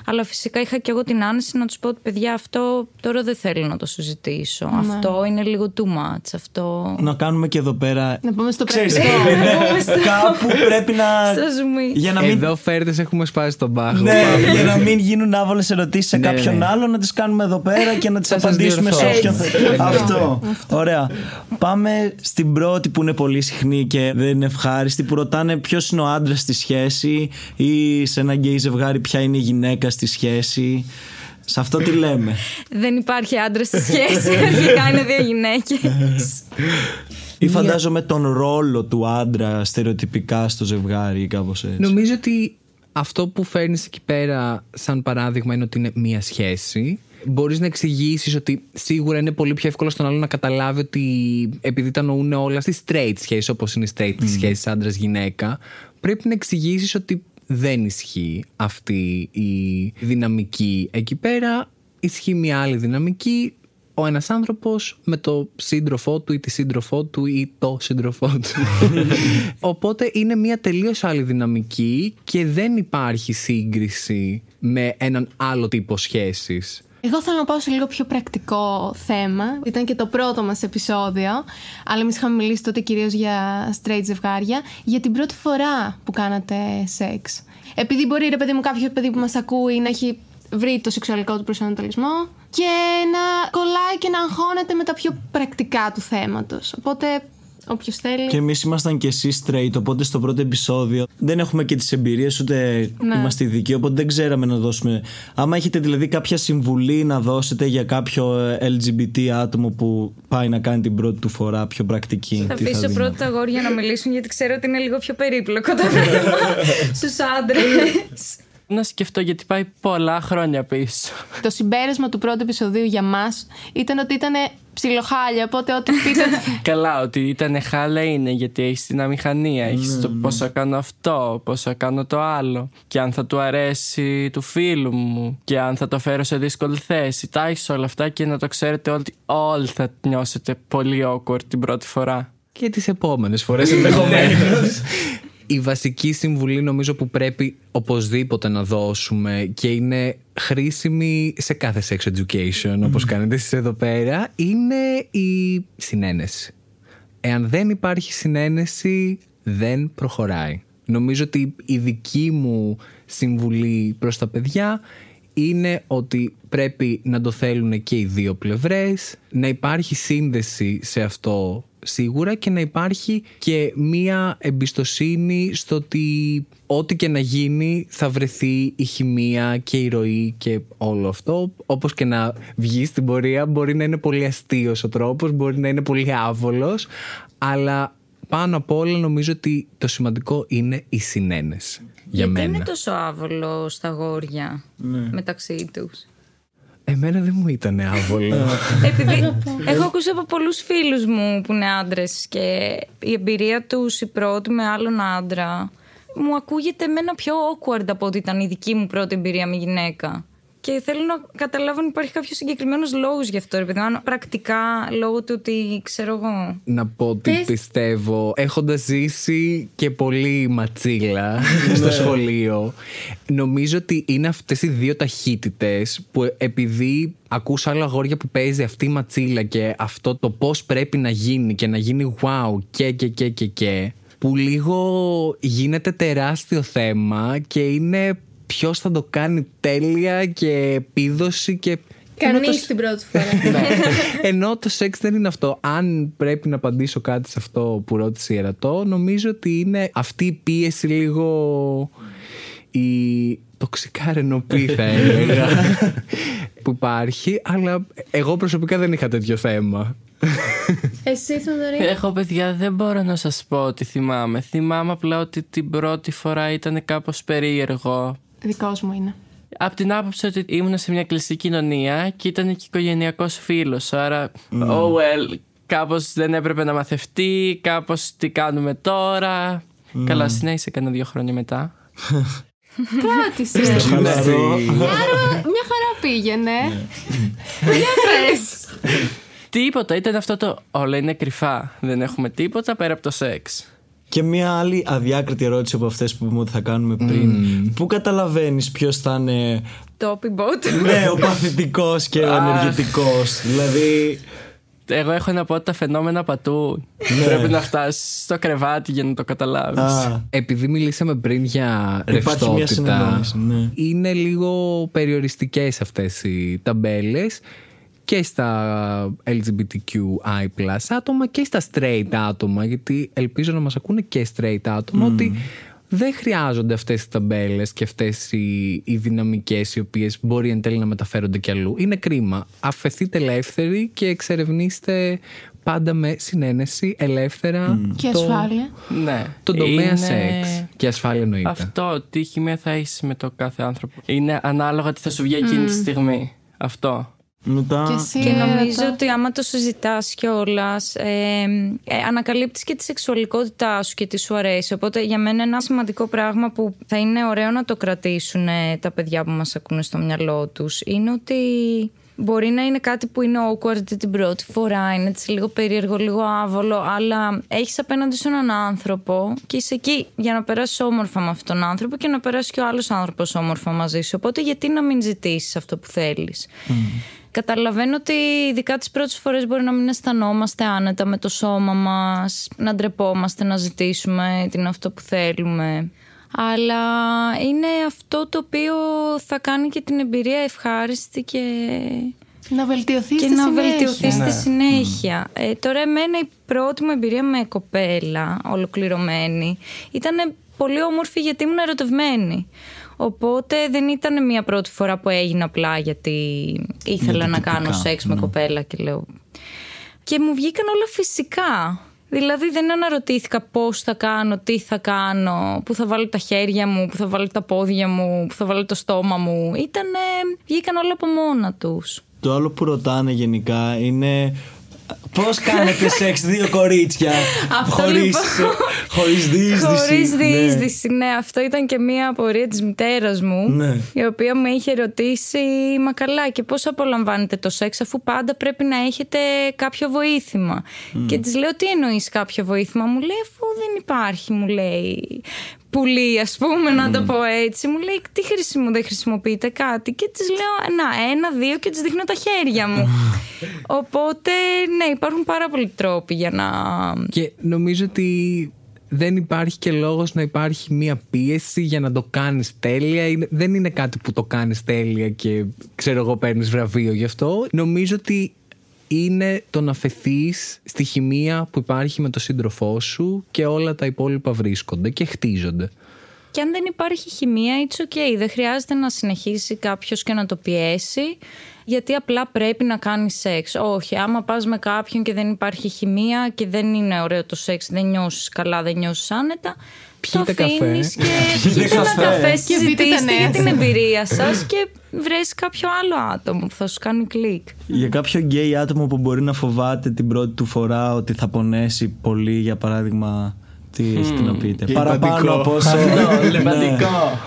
Αλλά φυσικά είχα και εγώ την άνεση να τους πω ότι παιδιά, αυτό τώρα δεν θέλω να το συζητήσω. Αυτό είναι λίγο too much. Αυτό. Να κάνουμε και εδώ πέρα. Να πούμε στο Ξέρεις, πρακτικό. κάπου πρέπει να. Στο ζουμί. για να μην Εδώ φέρτε έχουμε σπάσει τον πάγο. Ναι, Πάμε. για να μην γίνουν άβολες ερωτήσεις σε Ναι, κάποιον ναι. άλλο, να τις κάνουμε εδώ πέρα και να τις Θα σας απαντήσουμε σε διορθώσω. όποιον Έτσι. θέλει. Ναι. Αυτό. Ωραία. Πάμε στην πρώτη που είναι πολύ συχνή και δεν είναι ευχάριστη, που ρωτάνε ποιος είναι ο άντρας στη σχέση ή σε ένα γκέι ζευγάρι ποια είναι η γυναίκα στη σχέση. Σε αυτό τι λέμε. Δεν υπάρχει άντρας στη σχέση. Αρχικά είναι δύο γυναίκες. Ή φαντάζομαι τον ρόλο του άντρα στερεοτυπικά στο ζευγάρι ή κάπως έτσι. Νομίζω ότι αυτό που φέρνεις εκεί πέρα, σαν παράδειγμα, είναι ότι είναι μία σχέση. Μπορείς να εξηγήσεις ότι σίγουρα είναι πολύ πιο εύκολο στον άλλο να καταλάβει ότι επειδή τα νοούν όλα στις straight σχέσεις, όπως είναι οι straight mm. σχέσεις άντρα-γυναίκα, πρέπει να εξηγήσεις ότι δεν ισχύει αυτή η δυναμική εκεί πέρα. Ισχύει μια άλλη δυναμική ο ένας άνθρωπος με το σύντροφό του ή τη σύντροφό του ή το σύντροφό του. Οπότε είναι μια τελείως άλλη δυναμική και δεν υπάρχει σύγκριση με έναν άλλο τύπο σχέσης. Εγώ θέλω να πάω σε λίγο πιο πρακτικό θέμα. Ήταν και το πρώτο μας επεισόδιο, αλλά εμείς είχαμε μιλήσει τότε κυρίως για straight ζευγάρια, για την πρώτη φορά που κάνατε σεξ. Επειδή μπορεί, ρε παιδί μου, κάποιος παιδί που μας ακούει να έχει βρει το σεξουαλικό του προσανατολισμό και να κολλάει και να αγχώνεται με τα πιο πρακτικά του θέματος. Οπότε Όποιος θέλει. Και εμείς ήμασταν και εσείς straight, οπότε στο πρώτο επεισόδιο δεν έχουμε και τις εμπειρίες, ούτε ναι. είμαστε ειδικοί, οπότε δεν ξέραμε να δώσουμε. Άμα έχετε δηλαδή κάποια συμβουλή να δώσετε για κάποιο LGBT άτομο που πάει να κάνει την πρώτη του φορά πιο πρακτική. Θα αφήσω πρώτα τα αγόρια να μιλήσουν, γιατί ξέρω ότι είναι λίγο πιο περίπλοκο το θέμα στου άντρες να σκεφτώ γιατί πάει πολλά χρόνια πίσω. Το συμπέρασμα του πρώτου επεισοδίου για μας ήταν ότι ήταν ψιλοχάλια. Οπότε ό,τι πείτε. Καλά, ότι ήταν χάλια είναι γιατί έχεις την αμηχανία. Έχεις το πώ θα κάνω αυτό, πώ θα κάνω το άλλο. Και αν θα του αρέσει του φίλου μου. Και αν θα το φέρω σε δύσκολη θέση. Τα έχεις όλα αυτά και να το ξέρετε ότι όλοι θα νιώσετε πολύ awkward την πρώτη φορά. Και τις επόμενες φορές ενδεχομένως η βασική συμβουλή νομίζω που πρέπει οπωσδήποτε να δώσουμε και είναι χρήσιμη σε κάθε sex education όπως κάνετε εσείς εδώ πέρα είναι η συνένεση. Εάν δεν υπάρχει συνένεση δεν προχωράει. Νομίζω ότι η δική μου συμβουλή προς τα παιδιά είναι ότι πρέπει να το θέλουν και οι δύο πλευρές, να υπάρχει σύνδεση σε αυτό σίγουρα και να υπάρχει και μία εμπιστοσύνη στο ότι ό,τι και να γίνει θα βρεθεί η χημεία και η ροή και όλο αυτό. Όπως και να βγει στην πορεία μπορεί να είναι πολύ αστείος ο τρόπος, μπορεί να είναι πολύ άβολος, αλλά πάνω απ' όλα νομίζω ότι το σημαντικό είναι η συνένεση. Για Γιατί μένα. είναι τόσο άβολο στα γόρια ναι. μεταξύ τους; Εμένα δεν μου ήταν άβολο. Επειδή έχω ακούσει από πολλούς φίλους μου που είναι άντρες και η εμπειρία τους η πρώτη με άλλον άντρα μου ακούγεται εμένα πιο awkward από ότι ήταν η δική μου πρώτη εμπειρία με γυναίκα. Και θέλω να καταλάβω αν υπάρχει κάποιος συγκεκριμένος λόγος γι' αυτό, επειδή αν πρακτικά λόγω του ότι ξέρω εγώ. Να πω ότι πιστεύω, έχοντας ζήσει και πολύ ματσίλα στο ναι. σχολείο, νομίζω ότι είναι αυτές οι δύο ταχύτητες που επειδή ακούς άλλα αγόρια που παίζει αυτή η ματσίλα και αυτό το πώς πρέπει να γίνει και να γίνει wow και και και και και που λίγο γίνεται τεράστιο θέμα και είναι ποιος θα το κάνει τέλεια και επίδοση και. Κανείς το... την πρώτη φορά. ναι. Ενώ το σεξ δεν είναι αυτό. Αν πρέπει να απαντήσω κάτι σε αυτό που ρώτησε η Ερατό, νομίζω ότι είναι αυτή η πίεση λίγο. η τοξικά ρενοπή θα έλεγα που υπάρχει, αλλά εγώ προσωπικά δεν είχα τέτοιο θέμα. Εσύ, Θοδωρή. Έχω παιδιά, δεν μπορώ να σας πω ότι θυμάμαι. Θυμάμαι απλά ότι την πρώτη φορά ήταν κάπως περίεργο. Δικός μου είναι. Από την άποψη ότι ήμουν σε μια κλειστή κοινωνία και ήταν και οικογενειακός φίλος. Άρα, mm. oh well, κάπως δεν έπρεπε να μαθευτεί, κάπως τι κάνουμε τώρα. Mm. Καλά, συνέχισε κανένα δύο χρόνια μετά. Κράτησες. Άρα, μια χαρά πήγαινε. Για πες. Τίποτα, ήταν αυτό το όλα είναι κρυφά. Δεν έχουμε τίποτα πέρα από το σεξ. Και μια άλλη αδιάκριτη ερώτηση από αυτές που είπαμε ότι θα κάνουμε πριν. Πού καταλαβαίνεις ποιος θα είναι. Το bot. ναι, ο παθητικός και ο ενεργητικό. δηλαδή. Εγώ έχω να πω ότι τα φαινόμενα πατού. Ναι. Πρέπει να φτάσεις στο κρεβάτι για να το καταλάβεις. Επειδή μιλήσαμε πριν για ρευστότητα, ναι. είναι λίγο περιοριστικές αυτές οι ταμπέλες και στα LGBTQI άτομα και στα straight άτομα γιατί ελπίζω να μας ακούνε και straight άτομα ότι δεν χρειάζονται αυτές τις ταμπέλες και αυτές οι, οι δυναμικές οι οποίες μπορεί εν τέλει να μεταφέρονται κι αλλού. Είναι κρίμα. Αφαιθείτε ελεύθεροι και εξερευνήστε πάντα με συνένεση, ελεύθερα. Και το- ασφάλεια. Ναι. Τον τομέα Είναι- σεξ. Και ασφάλεια εννοείται. Αυτό, τι χημεία θα έχεις με το κάθε άνθρωπο. Είναι ανάλογα τι θα σου βγει εκείνη τη στιγμή. Αυτό. Μετά. Και εσύ, Και νομίζω Ερατό; ότι άμα το συζητάς κιόλας, ε, ε, ανακαλύπτεις και τη σεξουαλικότητά σου και τι σου αρέσει. Οπότε για μένα ένα σημαντικό πράγμα που θα είναι ωραίο να το κρατήσουν ε, τα παιδιά που μας ακούνε στο μυαλό τους είναι ότι μπορεί να είναι κάτι που είναι awkward την πρώτη φορά, είναι έτσι λίγο περίεργο, λίγο άβολο, αλλά έχεις απέναντι σου έναν άνθρωπο και είσαι εκεί για να περάσεις όμορφα με αυτόν τον άνθρωπο και να περάσει και ο άλλος άνθρωπος όμορφα μαζί σου. Οπότε γιατί να μην ζητήσεις αυτό που θέλεις; Καταλαβαίνω ότι ειδικά τις πρώτες φορές μπορεί να μην αισθανόμαστε άνετα με το σώμα μας, να ντρεπόμαστε, να ζητήσουμε την αυτό που θέλουμε. Αλλά είναι αυτό το οποίο θα κάνει και την εμπειρία ευχάριστη και, Να βελτιωθεί και στη να συνέχεια. βελτιωθεί στη συνέχεια. Ε, τώρα εμένα η πρώτη μου εμπειρία με κοπέλα ολοκληρωμένη ήταν πολύ όμορφη γιατί ήμουν ερωτευμένη. Οπότε δεν ήταν μια πρώτη φορά που έγινα απλά γιατί ήθελα Γιατί να τυπικά, κάνω σεξ με ναι. κοπέλα και λέω. Και μου βγήκαν όλα φυσικά. Δηλαδή δεν αναρωτήθηκα πώς θα κάνω, τι θα κάνω, πού θα βάλω τα χέρια μου, πού θα βάλω τα πόδια μου, πού θα βάλω το στόμα μου. Ήτανε, βγήκαν όλα από μόνα τους. Το άλλο που ρωτάνε γενικά είναι Πώς κάνετε σεξ δύο κορίτσια Αυτό χωρίς, λοιπόν. χωρίς διείσδυση; Χωρίς Ναι. διείσδυση, ναι. Αυτό ήταν και μία απορία της μητέρας μου, Ναι. η οποία με είχε ρωτήσει, Μα καλά, και πώς απολαμβάνετε το σεξ, αφού πάντα πρέπει να έχετε κάποιο βοήθημα. Και της λέω, Τι εννοείς κάποιο βοήθημα, μου λέει, Αφού δεν υπάρχει, μου λέει. Πουλί, ας πούμε, να το πω έτσι. Μου λέει, Τι χρησιμο, δεν χρησιμοποιείτε κάτι. Και της λέω, Να, ένα, δύο και της δείχνω τα χέρια μου. Οπότε, ναι, υπάρχουν πάρα πολλοί τρόποι για να. Και νομίζω ότι δεν υπάρχει και λόγος να υπάρχει μία πίεση για να το κάνεις τέλεια. Είναι- δεν είναι κάτι που το κάνεις τέλεια και ξέρω εγώ παίρνεις βραβείο γι' αυτό. Νομίζω ότι είναι το να φεθείς στη χημεία που υπάρχει με τον σύντροφό σου και όλα τα υπόλοιπα βρίσκονται και χτίζονται. Και αν δεν υπάρχει χημεία, it's okay. Δεν χρειάζεται να συνεχίσει κάποιος και να το πιέσει, γιατί απλά πρέπει να κάνεις σεξ. Όχι, άμα πας με κάποιον και δεν υπάρχει χημεία και δεν είναι ωραίο το σεξ, δεν νιώσεις καλά, δεν νιώσεις άνετα. Πιείτε το καφέ. αφήνεις και πιείτε ένα καφέ. καφέ, Και πείτε τα συζητήστε νέα για την σας. εμπειρία σας και βρες κάποιο άλλο άτομο που θα σου κάνει κλικ. Για κάποιο γκέι άτομο που μπορεί να φοβάται την πρώτη του φορά ότι θα πονέσει πολύ, για παράδειγμα. Τι έχετε να πείτε. Και Παραπάνω λιπαντικό. από όσο. Αυτό, Ναι. λιπαντικό.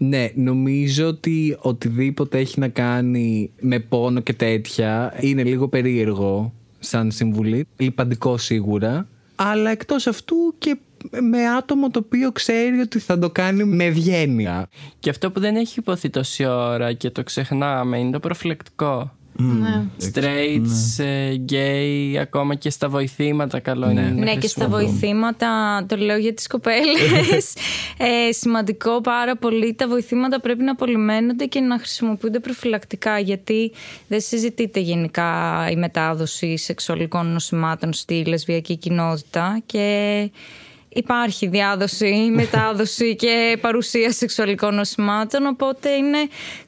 Ναι, νομίζω ότι οτιδήποτε έχει να κάνει με πόνο και τέτοια είναι λίγο περίεργο σαν συμβουλή. Λιπαντικό σίγουρα. Αλλά εκτός αυτού και με άτομο το οποίο ξέρει ότι θα το κάνει με ευγένεια. Και αυτό που δεν έχει υποθεί τόση ώρα και το ξεχνάμε είναι το προφυλακτικό. Ναι. Straight, ε, gay, ακόμα και στα βοηθήματα καλό είναι. να Ναι, και στα χρησιμοποιούμε. βοηθήματα, το λέω για τις κοπέλες, ε, σημαντικό πάρα πολύ, τα βοηθήματα πρέπει να απολυμμένονται και να χρησιμοποιούνται προφυλακτικά, γιατί δεν συζητείται γενικά η μετάδοση σεξουαλικών νοσημάτων στη λεσβιακή κοινότητα και υπάρχει διάδοση, μετάδοση και παρουσία σεξουαλικών νοσημάτων, οπότε είναι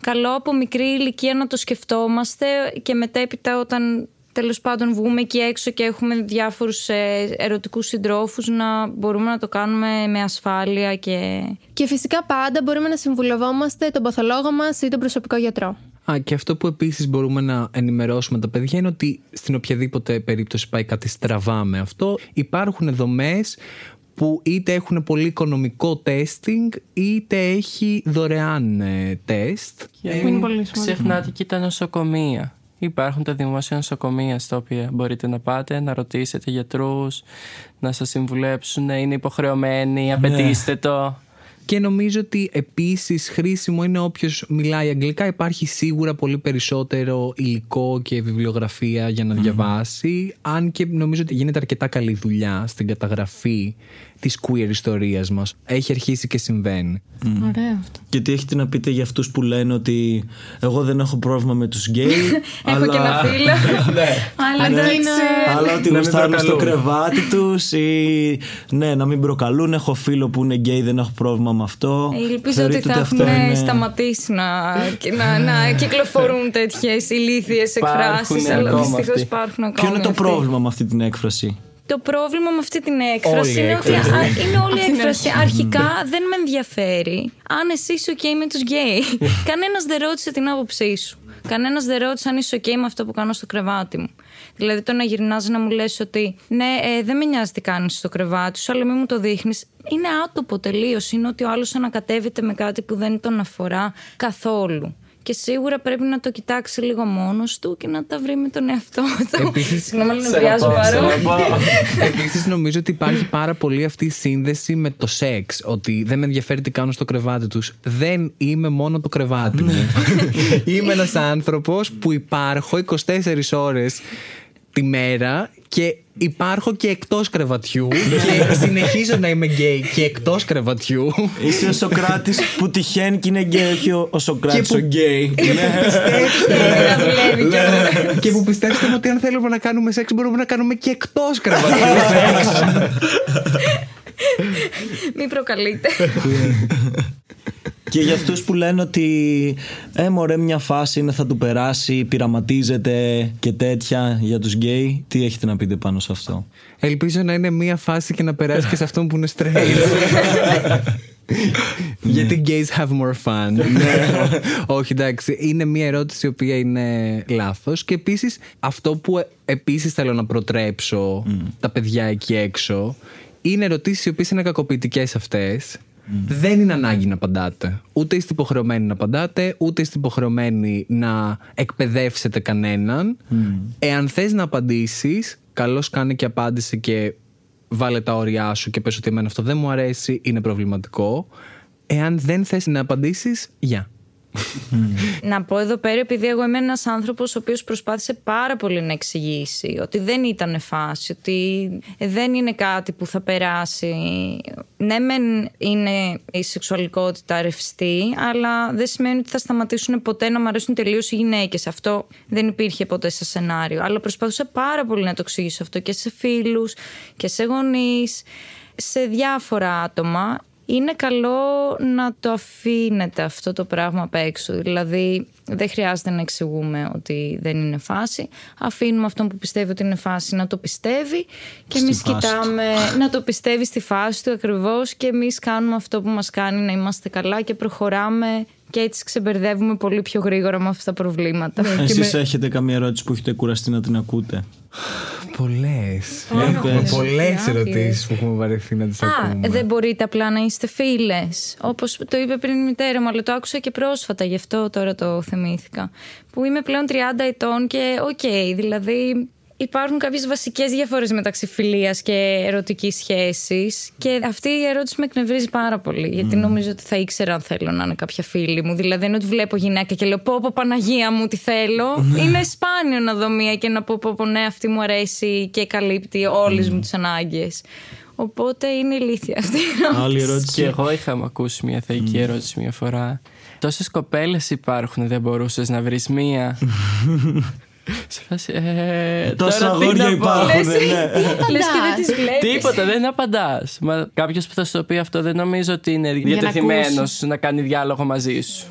καλό από μικρή ηλικία να το σκεφτόμαστε και μετέπειτα όταν τέλος πάντων βγούμε εκεί έξω και έχουμε διάφορους ε, ερωτικούς συντρόφους να μπορούμε να το κάνουμε με ασφάλεια και... Και φυσικά πάντα μπορούμε να συμβουλευόμαστε τον παθολόγο μας ή τον προσωπικό γιατρό. Α, και αυτό που επίσης μπορούμε να ενημερώσουμε τα παιδιά είναι ότι στην οποιαδήποτε περίπτωση πάει κάτι στραβά με αυτό, υπάρχουν δομές που είτε έχουν πολύ οικονομικό testing είτε έχει δωρεάν ε, τεστ. Και είναι μην πολύ σημαντικό. ξεχνάτε και τα νοσοκομεία. Υπάρχουν τα δημόσια νοσοκομεία στα οποία μπορείτε να πάτε, να ρωτήσετε γιατρούς, να σας συμβουλέψουν, είναι υποχρεωμένοι, απαιτήστε το. Και νομίζω ότι επίσης χρήσιμο είναι όποιος μιλάει αγγλικά. Υπάρχει σίγουρα πολύ περισσότερο υλικό και βιβλιογραφία για να διαβάσει. Αν και νομίζω ότι γίνεται αρκετά καλή δουλειά στην καταγραφή της queer ιστορίας μας. Έχει αρχίσει και συμβαίνει. Ωραίο αυτό. Και τι έχετε να πείτε για αυτούς που λένε ότι εγώ δεν έχω πρόβλημα με τους γκέι. Έχω και ένα φίλο. Αλλά εντάξει. Αλλά ότι Να μην γουστάρουν στο προκαλούν. κρεβάτι τους ή ναι, να μην προκαλούν. Έχω φίλο που είναι γκέι, δεν έχω πρόβλημα με αυτό. Ελπίζω ότι Θεωρείτε θα αυτό έχουν είναι- σταματήσει να, και να, να κυκλοφορούν τέτοιες ηλίθιες εκφράσεις. Υπάρχουν Αλλά ακόμα δυστυχώς αυτοί. υπάρχουν ακόμα. Ποιο είναι το αυτοί. πρόβλημα με αυτή την έκφραση; Το πρόβλημα με αυτή την έκφραση Όλη η είναι ότι έκφραση. α, είναι όλη η έκφραση. Αρχικά δεν με ενδιαφέρει αν εσύ είσαι OK με τους γκέι. Κανένας δεν ρώτησε την άποψή σου. Κανένας δεν ρώτησε αν είσαι OK με αυτό που κάνω στο κρεβάτι μου. Δηλαδή το να γυρνάς να μου λες ότι ναι, ε, δεν με νοιάζει τι κάνεις στο κρεβάτι σου, αλλά μην μου το δείχνεις. Είναι άτοπο τελείως. Είναι ότι ο άλλος ανακατεύεται με κάτι που δεν τον αφορά καθόλου. Και σίγουρα πρέπει να το κοιτάξει λίγο μόνος του και να τα βρει με τον εαυτό του. Επίσης, Συγγνώμη, αλλά νευριάζω πάρα πολύ. Επίσης, νομίζω ότι υπάρχει πάρα πολύ αυτή η σύνδεση με το σεξ. Ότι δεν με ενδιαφέρει τι κάνουν στο κρεβάτι τους. Δεν είμαι μόνο το κρεβάτι μου. είμαι ένας άνθρωπος που υπάρχω 24 ώρες τη μέρα και υπάρχω και εκτός κρεβατιού και συνεχίζω να είμαι γκέι και εκτός κρεβατιού Είσαι ο Σοκράτης που τυχαίνει και είναι γκέι, όχι ο- ο Σοκράτης Και ο που- γκέι. Ναι. Να δουλεύει κιόλας. και που πιστέψτε μου ότι αν θέλουμε να κάνουμε σεξ μπορούμε να κάνουμε και εκτός κρεβατιού Μην προκαλείτε. Και για αυτούς που λένε ότι ε, μωρέ, μια φάση είναι θα του περάσει, πειραματίζεται και τέτοια για τους γκέι, τι έχετε να πείτε πάνω σε αυτό; Ελπίζω να είναι μία φάση και να περάσει και σε αυτόν που είναι straight. Γιατί gays have more fun. Όχι, εντάξει. Είναι μία ερώτηση η οποία είναι λάθος. Και επίσης, αυτό που επίσης θέλω να προτρέψω τα παιδιά εκεί έξω είναι ερωτήσεις οι οποίες είναι κακοποιητικές αυτές. Δεν είναι ανάγκη να απαντάτε. Ούτε είστε υποχρεωμένοι να απαντάτε, ούτε είστε υποχρεωμένοι να εκπαιδεύσετε κανέναν. Εάν θες να απαντήσεις, καλώς κάνε και απάντησε και βάλε τα όρια σου και πες ότι εμένα αυτό δεν μου αρέσει, είναι προβληματικό. Εάν δεν θες να απαντήσεις, γεια. Να πω εδώ πέρα, επειδή εγώ είμαι ένας άνθρωπος ο οποίος προσπάθησε πάρα πολύ να εξηγήσει ότι δεν ήταν φάση, ότι δεν είναι κάτι που θα περάσει. Ναι, μεν είναι η σεξουαλικότητα ρευστή, αλλά δεν σημαίνει ότι θα σταματήσουν ποτέ να μου αρέσουν τελείως οι γυναίκες. Αυτό δεν υπήρχε ποτέ σε σενάριο. Αλλά προσπαθούσα πάρα πολύ να το εξηγήσω αυτό και σε φίλους και σε γονείς, σε διάφορα άτομα είναι καλό να το αφήνετε αυτό το πράγμα απ' έξω. Δηλαδή, δεν χρειάζεται να εξηγούμε ότι δεν είναι φάση. Αφήνουμε αυτόν που πιστεύει ότι είναι φάση να το πιστεύει και Στη εμείς φάση κοιτάμε να το πιστεύει στη φάση του ακριβώς και εμείς κάνουμε αυτό που μας κάνει να είμαστε καλά και προχωράμε και έτσι ξεμπερδεύουμε πολύ πιο γρήγορα με αυτά τα προβλήματα. Εσείς έχετε καμία ερώτηση που έχετε κουραστεί να την ακούτε; Πολλές. Πάρα πολλές. Πολλές Άπειρες. ερωτήσεις που έχουμε βαρεθεί να τις Α, ακούμε. δεν μπορείτε απλά να είστε φίλες. Όπως το είπε πριν η μητέρα μου, αλλά το άκουσα και πρόσφατα, γι' αυτό τώρα το θυμήθηκα. Που είμαι πλέον 30 ετών και οκ, δηλαδή υπάρχουν κάποιες βασικές διαφορές μεταξύ φιλίας και ερωτικής σχέσης. Και αυτή η ερώτηση με εκνευρίζει πάρα πολύ. Γιατί νομίζω ότι θα ήξερα αν θέλω να είναι κάποια φίλη μου. Δηλαδή, είναι ότι βλέπω γυναίκα και λέω Πω, πω Παναγία μου, τι θέλω. είναι σπάνιο να δω μία και να πω, πω, πω ναι, αυτή μου αρέσει και καλύπτει όλες μου τις ανάγκες. Οπότε είναι ηλίθια αυτή η ερώτηση. Άλλη Και ερώτηση. εγώ είχα ακούσει μια θεϊκή ερώτηση μια φορά. Τόσες κοπέλες υπάρχουν, δεν μπορούσες να βρεις μία; Σε φάση. Ε, Τόσα τώρα τι αγόρια να πω. υπάρχουν, ναι. Λες και δεν τις βλέπεις. Τίποτα, δεν απαντάς. Μα κάποιος που θα σου το πει αυτό δεν νομίζω ότι είναι διατεθειμένος να κάνει διάλογο μαζί σου.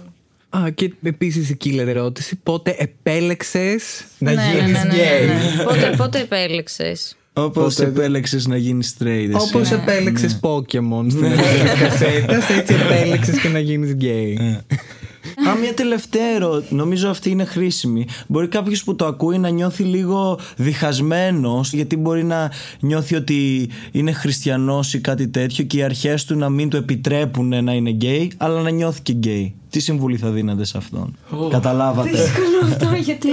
Α, και επίσης η killer ερώτηση. Πότε επέλεξες να Ναι, ναι, γίνεις ναι, ναι, γκέι. ναι, ναι. Πότε, πότε επέλεξες; Όπως επέλεξες να γίνεις straight. εσύ; Όπως επέλεξες Pokémon στην αρχή της κασέτας, έτσι επέλεξες και να γίνεις γκέι. Α, μια τελευταία ερώτηση. Νομίζω αυτή είναι χρήσιμη. Μπορεί κάποιος που το ακούει να νιώθει λίγο διχασμένος, γιατί μπορεί να νιώθει ότι είναι χριστιανός ή κάτι τέτοιο και οι αρχές του να μην του επιτρέπουν να είναι γκέι, αλλά να νιώθει και γκέι. Τι συμβουλή θα δίνατε σε αυτόν; Καταλάβατε. αυτό γιατί;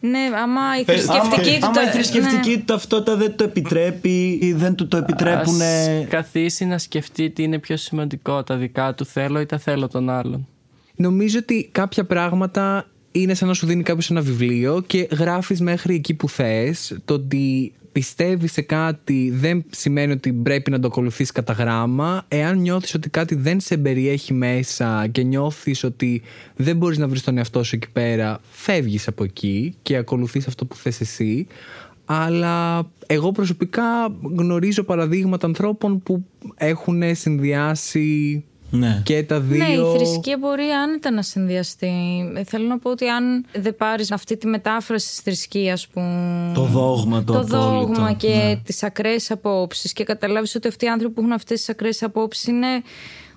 Ναι, άμα η Ε, θρησκευτική άμα, του. άμα η τα- θρησκευτική ναι. του ταυτότητα δεν το επιτρέπει ή δεν του το επιτρέπουν. Ας καθίσει να σκεφτεί τι είναι πιο σημαντικό, τα δικά του θέλω ή τα θέλω των άλλων. Νομίζω ότι κάποια πράγματα είναι σαν να σου δίνει κάποιος ένα βιβλίο και γράφεις μέχρι εκεί που θες. Το ότι πιστεύεις σε κάτι δεν σημαίνει ότι πρέπει να το ακολουθείς κατά γράμμα. Εάν νιώθεις ότι κάτι δεν σε περιέχει μέσα και νιώθεις ότι δεν μπορείς να βρεις τον εαυτό σου εκεί πέρα, φεύγεις από εκεί και ακολουθείς αυτό που θες εσύ. Αλλά εγώ προσωπικά γνωρίζω παραδείγματα ανθρώπων που έχουν συνδυάσει Ναι. και τα δύο. Ναι, η θρησκεία μπορεί άνετα να συνδυαστεί. Ε, Θέλω να πω ότι αν δεν πάρεις αυτή τη μετάφραση της θρησκείας που. Το δόγμα το Το απόλυτο. δόγμα και Ναι. τις τις ακραίες απόψεις και καταλάβεις ότι αυτοί οι άνθρωποι που έχουν αυτές τις ακραίες απόψεις είναι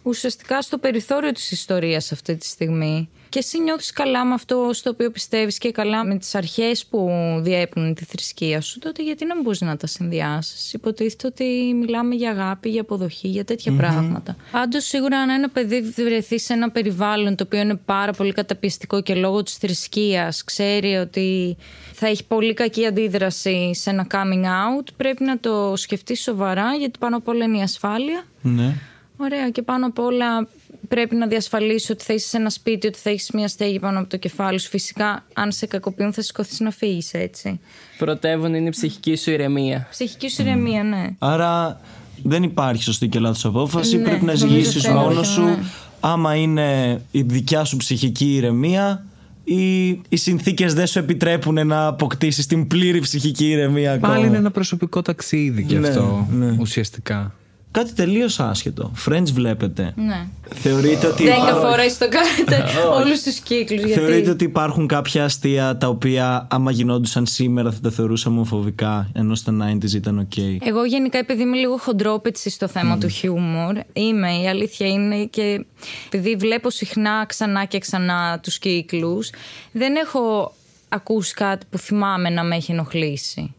ουσιαστικά στο περιθώριο της ιστορίας αυτή τη στιγμή. Και εσύ νιώθεις καλά με αυτό στο οποίο πιστεύεις και καλά με τις αρχές που διέπουν τη θρησκεία σου, τότε γιατί να μην μπορείς να τα συνδυάσεις; Υποτίθεται ότι μιλάμε για αγάπη, για αποδοχή, για τέτοια πράγματα. Πάντως, σίγουρα, αν ένα παιδί βρεθεί σε ένα περιβάλλον το οποίο είναι πάρα πολύ καταπιεστικό και λόγω της θρησκείας ξέρει ότι θα έχει πολύ κακή αντίδραση σε ένα coming out, πρέπει να το σκεφτείς σοβαρά, γιατί πάνω απ' όλα είναι η ασφάλεια. Ναι. Ωραία, και πάνω απ' όλα πρέπει να διασφαλίσει ότι θα είσαι σε ένα σπίτι, ότι θα έχεις μια στέγη πάνω από το κεφάλι σου. Φυσικά, αν σε κακοποιούν, θα σηκωθείς να φύγεις, έτσι. Πρωτεύον είναι η ψυχική σου ηρεμία. Ψυχική σου ηρεμία, ναι. Άρα δεν υπάρχει σωστή και λάθος απόφαση. Ναι, πρέπει να νομίζω ζυγίσεις θέλω, μόνο ναι. σου άμα είναι η δικιά σου ψυχική ηρεμία ή οι συνθήκες δεν σου επιτρέπουν να αποκτήσεις την πλήρη ψυχική ηρεμία ακόμα. Πάλι είναι ένα προσωπικό ταξίδι και Ναι, αυτό ναι. ουσιαστικά. Κάτι τελείως άσχετο. Friends βλέπετε. ναι. Θεωρείτε ότι... Δέκα υπάρχουν- φορέ το κάνετε όλους τους κύκλους. Γιατί... Θεωρείτε ότι υπάρχουν κάποια αστεία τα οποία άμα γινόντουσαν σήμερα θα τα θεωρούσαμε ομοφοβικά ενώ στα 90s ήταν οκ; Εγώ γενικά επειδή είμαι λίγο χοντρόπετση στο θέμα του χιούμορ Είμαι, η αλήθεια είναι και επειδή βλέπω συχνά ξανά και ξανά τους κύκλους Δεν έχω ακούσει κάτι που θυμάμαι να με έχει ενοχλήσει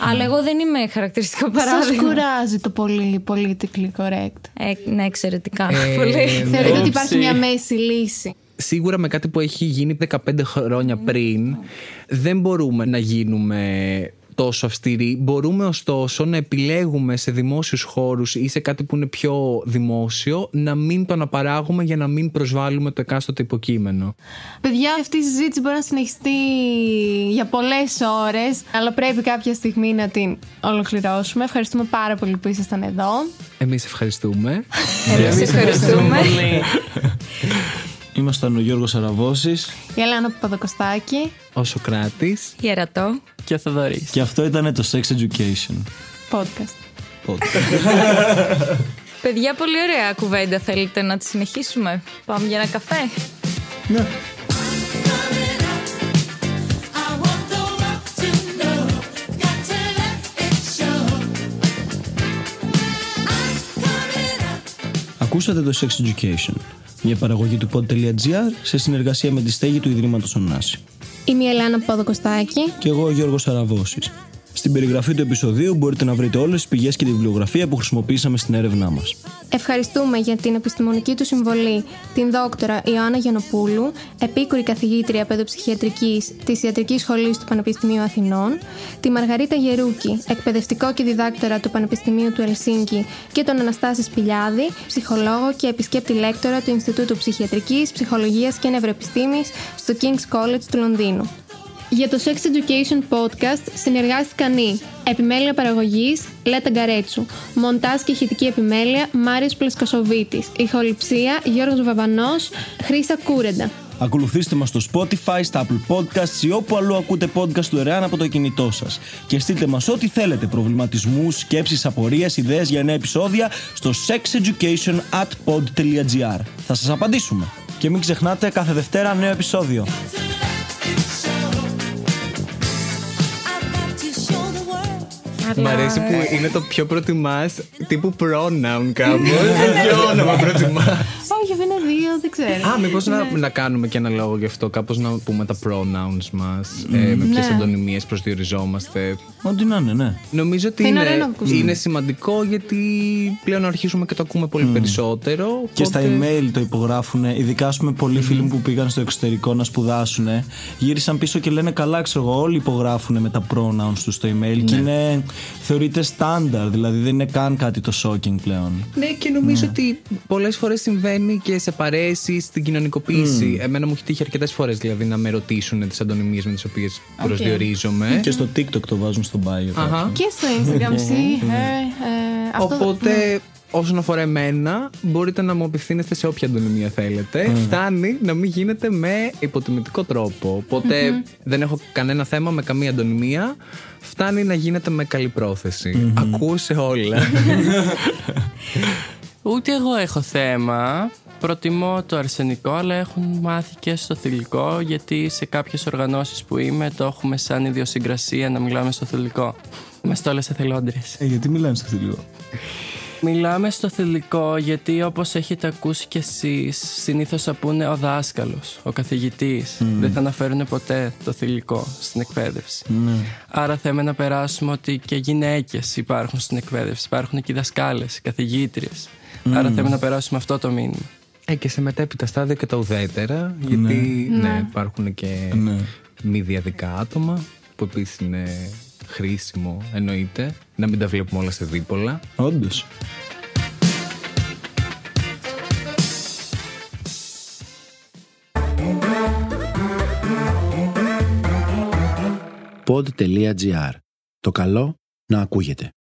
Αλλά εγώ δεν είμαι χαρακτηριστικό Σας παράδειγμα κουράζει το πολύ politically correct. ε, Ναι, εξαιρετικά Ε, πολύ Θεωρείτε ότι Όψι. υπάρχει μια μέση λύση; Σίγουρα με κάτι που έχει γίνει 15 χρόνια πριν δεν μπορούμε να γίνουμε τόσο αυστηροί. Μπορούμε ωστόσο να επιλέγουμε σε δημόσιους χώρους ή σε κάτι που είναι πιο δημόσιο να μην το αναπαράγουμε για να μην προσβάλλουμε το εκάστοτε υποκείμενο. Παιδιά, αυτή η συζήτηση μπορεί να συνεχιστεί για πολλές ώρες, αλλά πρέπει κάποια στιγμή να την ολοκληρώσουμε. Ευχαριστούμε πάρα πολύ που ήσασταν εδώ. Εμείς ευχαριστούμε. Εμείς ευχαριστούμε Πολύ. Ήμασταν ο Γιώργος Αραβώσης Η Ελένα Παπαδοκοστάκη, Ο Σοκράτης. Ιερατό και ο Θοδωρής. και αυτό ήταν το Sex Education. podcast. Παιδιά, πολύ ωραία κουβέντα θέλετε να τη συνεχίσουμε Πάμε για ένα καφέ Ναι. Ακούσατε το Sex Education, μια παραγωγή του pod.gr σε συνεργασία με τη στέγη του Ιδρύματος Ωνάση. Είμαι η Ελένα Παπαδοκοστάκη. Και εγώ ο Γιώργος Αραβώσης. Στην περιγραφή του επεισοδίου μπορείτε να βρείτε όλες τις πηγές και τη βιβλιογραφία που χρησιμοποίησαμε στην έρευνά μας. Ευχαριστούμε για την επιστημονική του συμβολή την δόκτωρα Ιωάννα Γιανοπούλου, επίκουρη καθηγήτρια παιδοψυχιατρικής της Ιατρικής Σχολής του Πανεπιστημίου Αθηνών, τη Μαργαρίτα Γερούκη, εκπαιδευτικό και διδάκτορα του Πανεπιστημίου του Ελσίνκη και τον Αναστάση Σπηλιάδη, ψυχολόγο και επισκέπτη λέκτορα του Ινστιτούτου Ψυχιατρικής, Ψυχολογίας και Νευροεπιστήμης στο King's College του Λονδίνου. Για το Sex Education Podcast συνεργάστηκαν οι Επιμέλεια παραγωγής Λέτα Γκαρέτσου Μοντάζ και ηχητική επιμέλεια Μάριος Πλασκοσοβίτης Ηχοληψία Γιώργος Βαβανός Χρύσα Κούρεντα Ακολουθήστε μας στο Spotify, στα Apple Podcasts ή όπου αλλού ακούτε podcast δωρεάν από το κινητό σας. Και στείλτε μας ό,τι θέλετε, προβληματισμούς, σκέψεις, απορίες, ιδέες για νέα επεισόδια στο sexeducation at pod.gr. Θα σας απαντήσουμε. Και μην ξεχνάτε κάθε Δευτέρα νέο επεισόδιο. Μ' αρέσει που είναι το πιο προτιμάς τύπου pronoun κάπως. Ποιο όνομα προτιμάς; Όχι, δεν είναι δύο, δεν ξέρω ξέρω. Α, μήπως Ναι. να, να κάνουμε και ένα λόγο γι' αυτό, κάπως να πούμε τα pronouns μας, ε, με ποιες Ναι. αντωνυμίες προσδιοριζόμαστε. Ό,τι να είναι, ναι. Νομίζω ότι Θα είναι είναι, ωραίο να ακούσουμε. είναι σημαντικό γιατί πλέον αρχίζουμε και το ακούμε πολύ περισσότερο. Και στα οπότε- email το υπογράφουν, ειδικά ας πούμε πολλοί φίλοι μου που πήγαν στο εξωτερικό να σπουδάσουν, γύρισαν πίσω και λένε καλά, ξέρω εγώ, όλοι υπογράφουν με τα pronouns τους στο email και είναι, θεωρείται standard, δηλαδή δεν είναι καν κάτι το shocking πλέον. Ναι, και νομίζω ότι πολλές φορές συμβαίνει και σε παρέσει στην κοινωνικοποίηση. Εμένα μου έχει τύχει αρκετές φορές δηλαδή να με ρωτήσουν τις αντωνυμίες με τις οποίες προσδιορίζομαι. Και στο TikTok το βάζουν στο bio. Αχα. Και στο Instagram, she, her, ε, αυτό- Οπότε, όσον αφορά εμένα, μπορείτε να μου απευθύνεστε σε όποια αντωνυμία θέλετε. Φτάνει να μην γίνεται με υποτιμητικό τρόπο. Οπότε, δεν έχω κανένα θέμα με καμία αντωνυμία. Φτάνει να γίνεται με καλή πρόθεση. Ακούω σε όλα. Ούτε εγώ έχω θέμα. Προτιμώ το αρσενικό, αλλά έχουν μάθει και στο θηλυκό, γιατί σε κάποιες οργανώσεις που είμαι το έχουμε σαν ιδιοσυγκρασία να μιλάμε στο θηλυκό. Είμαστε όλες εθελόντρες. Ε, γιατί μιλάνε στο θηλυκό; Μιλάμε στο θηλυκό γιατί όπως έχετε ακούσει κι εσείς συνήθως θα πούνε ο δάσκαλος, ο καθηγητής. Δεν θα αναφέρουν ποτέ το θηλυκό στην εκπαίδευση. Άρα θέλουμε να περάσουμε ότι και γυναίκες υπάρχουν στην εκπαίδευση. Υπάρχουν και οι δασκάλες, οι καθηγήτριες. Άρα θέλουμε να περάσουμε αυτό το μήνυμα. Ε, και σε μετέπειτα στάδια και τα ουδέτερα. Γιατί ναι, υπάρχουν και Ναι. μη διαδικά άτομα που επίσης είναι χρήσιμο, εννοείται. Να μην τα βλέπουμε όλα σε δίπολα. Όντως. pod.gr. Το καλό να ακούγεται.